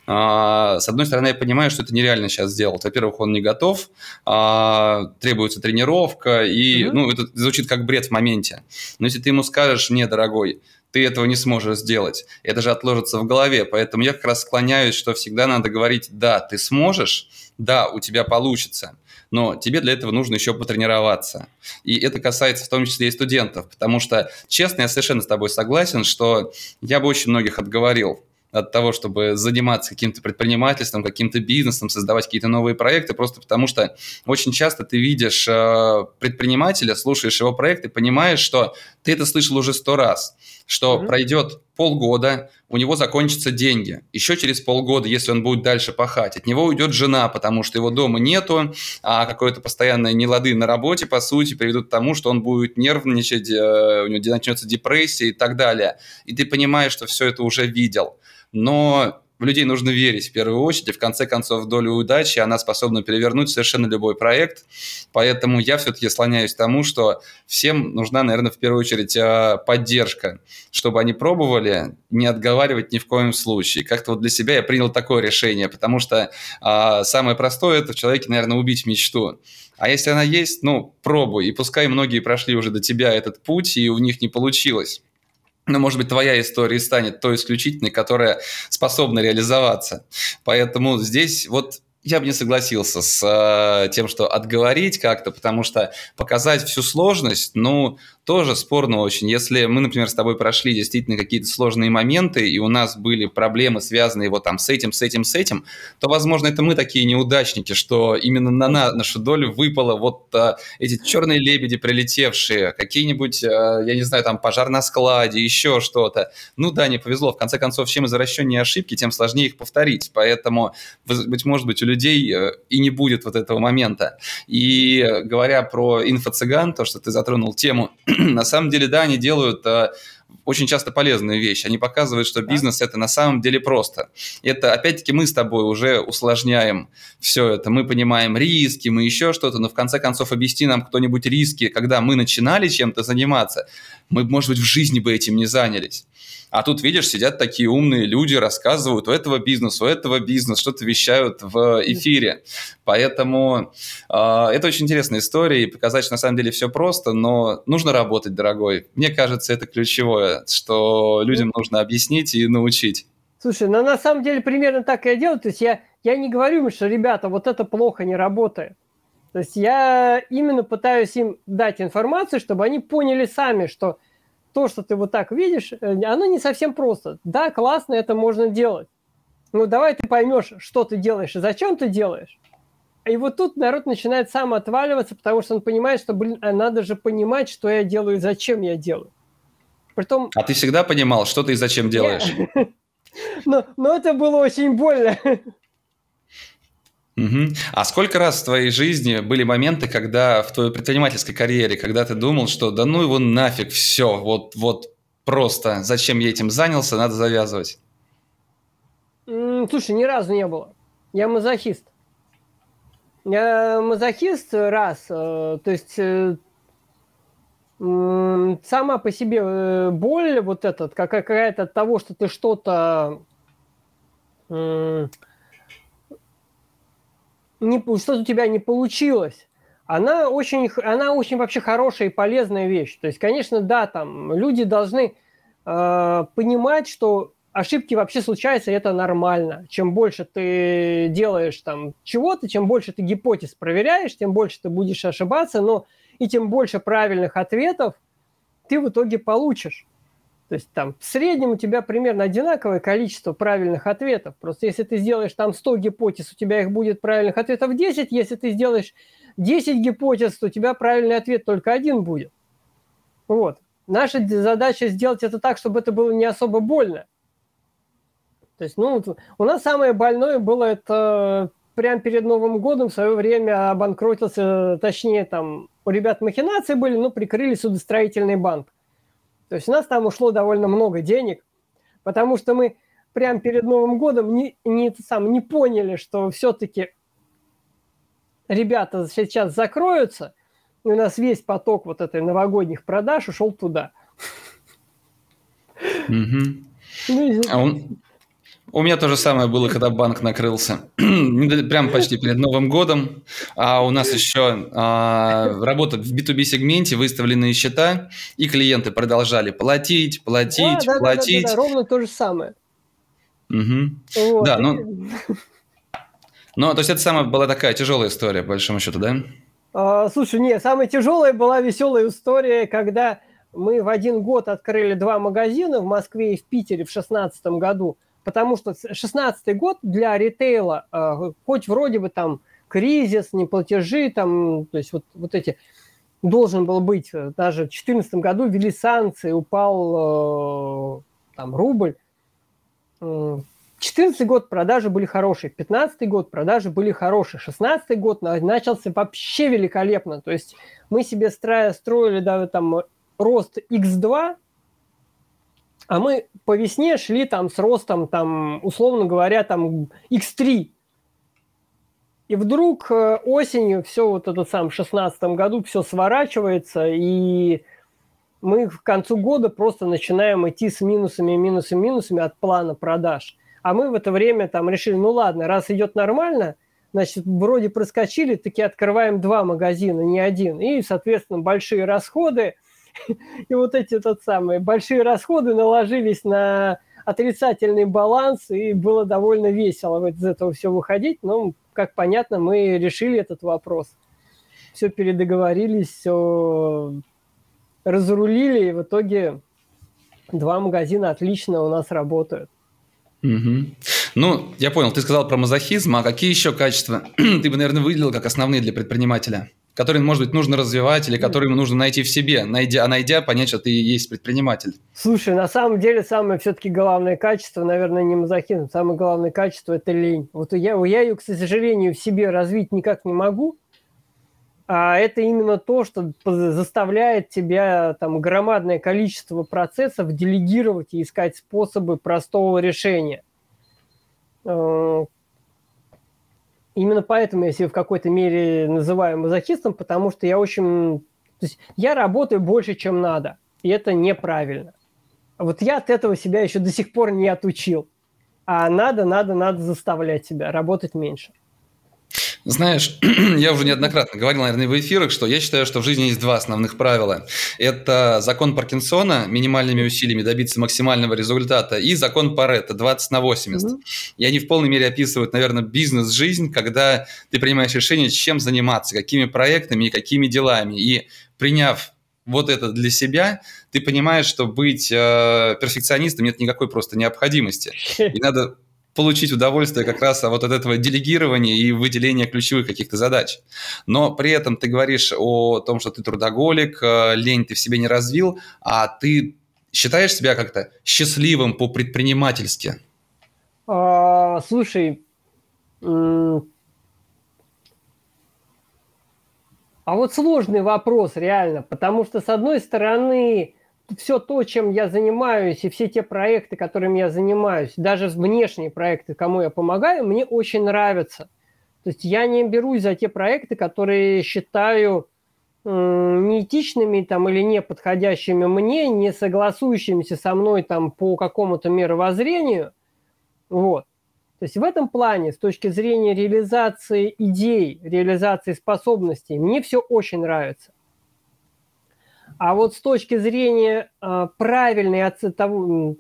а, с одной стороны, я понимаю, что это нереально сейчас сделать. Во-первых, он не готов, а, требуется тренировка, и, mm-hmm. ну, это звучит как бред в моменте. Но если ты ему скажешь, не, дорогой, ты этого не сможешь сделать. Это же отложится в голове. Поэтому я как раз склоняюсь, что всегда надо говорить, да, ты сможешь, да, у тебя получится но тебе для этого нужно еще потренироваться. И это касается в том числе и студентов, потому что, честно, я совершенно с тобой согласен, что я бы очень многих отговорил от того, чтобы заниматься каким-то предпринимательством, каким-то бизнесом, создавать какие-то новые проекты, просто потому что очень часто ты видишь э, предпринимателя, слушаешь его проект и понимаешь, что ты это слышал уже сто раз, что mm-hmm. пройдет полгода, у него закончатся деньги. Еще через полгода, если он будет дальше пахать, от него уйдет жена, потому что его дома нету, а какое-то постоянное нелады на работе, по сути, приведут к тому, что он будет нервничать, э, у него начнется депрессия и так далее. И ты понимаешь, что все это уже видел. Но в людей нужно верить в первую очередь, и в конце концов долю удачи она способна перевернуть совершенно любой проект. Поэтому я все-таки слоняюсь к тому, что всем нужна, наверное, в первую очередь э, поддержка, чтобы они пробовали не отговаривать ни в коем случае. Как-то вот для себя я принял такое решение, потому что а, самое простое – это в человеке, наверное, убить мечту. А если она есть, ну, пробуй. И пускай многие прошли уже до тебя этот путь, и у них не получилось но, может быть, твоя история станет той исключительной, которая способна реализоваться. Поэтому здесь вот я бы не согласился с э, тем, что отговорить как-то, потому что показать всю сложность, ну, тоже спорно очень. Если мы, например, с тобой прошли действительно какие-то сложные моменты, и у нас были проблемы, связанные вот там с этим, с этим, с этим, то, возможно, это мы такие неудачники, что именно на нашу долю выпало вот а, эти черные лебеди прилетевшие, какие-нибудь, а, я не знаю, там пожар на складе, еще что-то. Ну да, не повезло. В конце концов, чем извращеннее ошибки, тем сложнее их повторить. Поэтому, быть может быть, у людей э, и не будет вот этого момента. И говоря про инфо-цыган, то, что ты затронул тему, на самом деле, да, они делают а, очень часто полезную вещь. Они показывают, что бизнес это на самом деле просто. Это, опять-таки, мы с тобой уже усложняем все это. Мы понимаем риски, мы еще что-то, но в конце концов объясни нам кто-нибудь риски, когда мы начинали чем-то заниматься. Мы, может быть, в жизни бы этим не занялись. А тут, видишь, сидят такие умные люди, рассказывают у этого бизнеса, у этого бизнеса, что-то вещают в эфире. Поэтому э, это очень интересная история, и показать, что на самом деле все просто, но нужно работать, дорогой. Мне кажется, это ключевое, что людям нужно объяснить и научить. Слушай, ну на самом деле примерно так я делаю. То есть я, я не говорю им, что, ребята, вот это плохо, не работает. То есть я именно пытаюсь им дать информацию, чтобы они поняли сами, что то, что ты вот так видишь, э, оно не совсем просто. Да, классно, это можно делать. Но давай ты поймешь, что ты делаешь и зачем ты делаешь. И вот тут народ начинает сам отваливаться, потому что он понимает, что, блин, а надо же понимать, что я делаю и зачем я делаю. Притом... А ты всегда понимал, что ты и зачем делаешь? Но, но это было очень больно. Угу. А сколько раз в твоей жизни были моменты, когда в твоей предпринимательской карьере, когда ты думал, что да ну его нафиг, все, вот, вот просто, зачем я этим занялся, надо завязывать? Слушай, ни разу не было. Я мазохист. Я мазохист раз, э, то есть э, сама по себе э, боль вот этот, какая-то от того, что ты что-то не, что-то у тебя не получилось, она очень, она очень вообще хорошая и полезная вещь. То есть, конечно, да, там люди должны э, понимать, что ошибки вообще случаются, и это нормально. Чем больше ты делаешь там чего-то, чем больше ты гипотез проверяешь, тем больше ты будешь ошибаться, но и тем больше правильных ответов ты в итоге получишь. То есть там в среднем у тебя примерно одинаковое количество правильных ответов. Просто если ты сделаешь там 100 гипотез, у тебя их будет правильных ответов 10. Если ты сделаешь 10 гипотез, то у тебя правильный ответ только один будет. Вот. Наша задача сделать это так, чтобы это было не особо больно. То есть, ну, у нас самое больное было это прямо перед Новым годом в свое время обанкротился, точнее, там у ребят махинации были, но прикрыли судостроительный банк. То есть у нас там ушло довольно много денег, потому что мы прямо перед Новым годом не, не, сам, не поняли, что все-таки ребята сейчас закроются, и у нас весь поток вот этой новогодних продаж ушел туда. Mm-hmm. Ну, а он, у меня то же самое было, когда банк накрылся. Прям почти перед Новым годом. А у нас еще а, работа в B2B-сегменте, выставленные счета, и клиенты продолжали платить, платить, да, платить. Да, да, да, да, ровно то же самое. Угу. Вот. Да, ну... Ну, то есть это самая была такая тяжелая история, по большому счету, да? А, слушай, не, самая тяжелая была веселая история, когда мы в один год открыли два магазина в Москве и в Питере в 2016 году. Потому что 16 год для ритейла, э, хоть вроде бы там кризис, неплатежи, там, то есть вот, вот эти должен был быть, э, даже в 2014 году ввели санкции, упал э, там рубль. 2014 год продажи были хорошие, 2015 год продажи были хорошие, 2016 год начался вообще великолепно. То есть мы себе строили да, там рост X2, а мы по весне шли там с ростом, там, условно говоря, там X3. И вдруг э, осенью все вот это сам в 2016 году все сворачивается, и мы к концу года просто начинаем идти с минусами, минусами, минусами от плана продаж. А мы в это время там решили, ну ладно, раз идет нормально, значит, вроде проскочили, таки открываем два магазина, не один. И, соответственно, большие расходы – И вот эти тот самые большие расходы наложились на отрицательный баланс, и было довольно весело из этого все выходить. Но, как понятно, мы решили этот вопрос. Все передоговорились, все разрулили, и в итоге два магазина отлично у нас работают. Угу. Ну, я понял, ты сказал про мазохизм, а какие еще качества ты бы, наверное, выделил как основные для предпринимателя? Который, может быть, нужно развивать или который ему нужно найти в себе, найдя, а найдя, понять, что ты и есть предприниматель? Слушай, на самом деле самое все-таки главное качество, наверное, не мазохизм, самое главное качество – это лень. Вот я, я ее, к сожалению, в себе развить никак не могу, а это именно то, что заставляет тебя там громадное количество процессов делегировать и искать способы простого решения. Э, именно поэтому я себя в какой-то мере называю мазохистом, потому что я очень... То есть я работаю больше, чем надо, и это неправильно. Вот я от этого себя еще до сих пор не отучил. А надо, надо, надо заставлять себя работать меньше. Знаешь, я уже неоднократно говорил, наверное, в эфирах, что я считаю, что в жизни есть два основных правила. Это закон Паркинсона, минимальными усилиями добиться максимального результата, и закон Паретта, 20 на 80. Mm-hmm. И они в полной мере описывают, наверное, бизнес-жизнь, когда ты принимаешь решение, чем заниматься, какими проектами и какими делами. И приняв вот это для себя, ты понимаешь, что быть э, перфекционистом нет никакой просто необходимости. И надо получить удовольствие как раз вот от этого делегирования и выделения ключевых каких-то задач. Но при этом ты говоришь о том, что ты трудоголик, э, лень ты в себе не развил, а ты считаешь себя как-то счастливым по-предпринимательски? А, слушай, а вот сложный вопрос реально, потому что с одной стороны все то, чем я занимаюсь, и все те проекты, которыми я занимаюсь, даже внешние проекты, кому я помогаю, мне очень нравятся. То есть я не берусь за те проекты, которые считаю неэтичными там, или не подходящими мне, не согласующимися со мной там, по какому-то мировоззрению. Вот. То есть в этом плане, с точки зрения реализации идей, реализации способностей, мне все очень нравится. А вот с точки зрения э, правильной оц... того,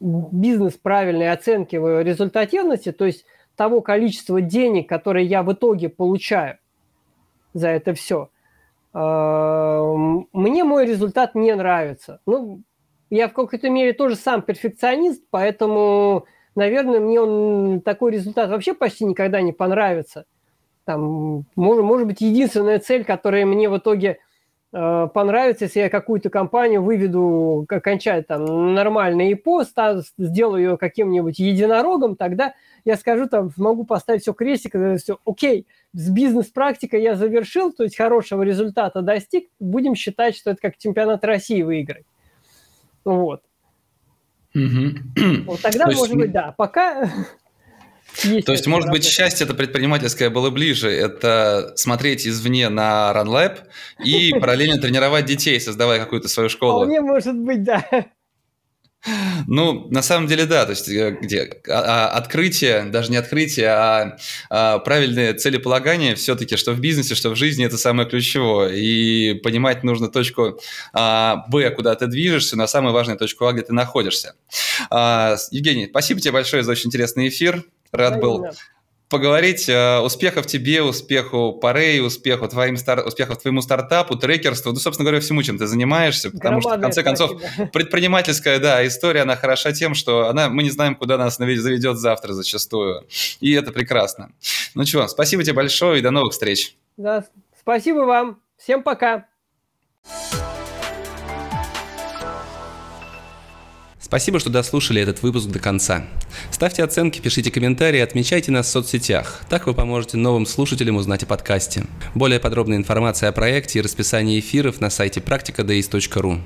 бизнес правильной оценки результативности, то есть того количества денег, которые я в итоге получаю за это все, э, мне мой результат не нравится. Ну, я в какой-то мере тоже сам перфекционист, поэтому, наверное, мне он такой результат вообще почти никогда не понравится. Там, может, может быть, единственная цель, которая мне в итоге понравится, если я какую-то компанию выведу, окончать там нормальный ИПО, сделаю ее каким-нибудь единорогом, тогда я скажу, там, могу поставить все крестик, все, окей, с бизнес-практикой я завершил, то есть хорошего результата достиг, будем считать, что это как чемпионат России выиграть. Вот. Угу. Вот тогда, есть... может быть, да. Пока есть То есть, может работа. быть, счастье это предпринимательское было ближе. Это смотреть извне на RunLab и параллельно тренировать детей, создавая какую-то свою школу. Вполне может быть, да. Ну, на самом деле, да, то есть э, где а, а, открытие, даже не открытие, а, а правильное целеполагание все-таки, что в бизнесе, что в жизни, это самое ключевое. И понимать нужно точку а, Б, куда ты движешься, на самую важную точку А, где ты находишься. А, Евгений, спасибо тебе большое за очень интересный эфир. Рад был поговорить. Э, успехов тебе, успеху Парей, успеху твоим стар... успехов твоему стартапу, трекерству, ну, собственно говоря, всему, чем ты занимаешься, потому что, в конце концов, предпринимательская, да, история, она хороша тем, что она, мы не знаем, куда нас заведет завтра зачастую, и это прекрасно. Ну что, спасибо тебе большое и до новых встреч. Да, спасибо вам. Всем пока. Спасибо, что дослушали этот выпуск до конца. Ставьте оценки, пишите комментарии, отмечайте нас в соцсетях. Так вы поможете новым слушателям узнать о подкасте. Более подробная информация о проекте и расписании эфиров на сайте практикadays.ru.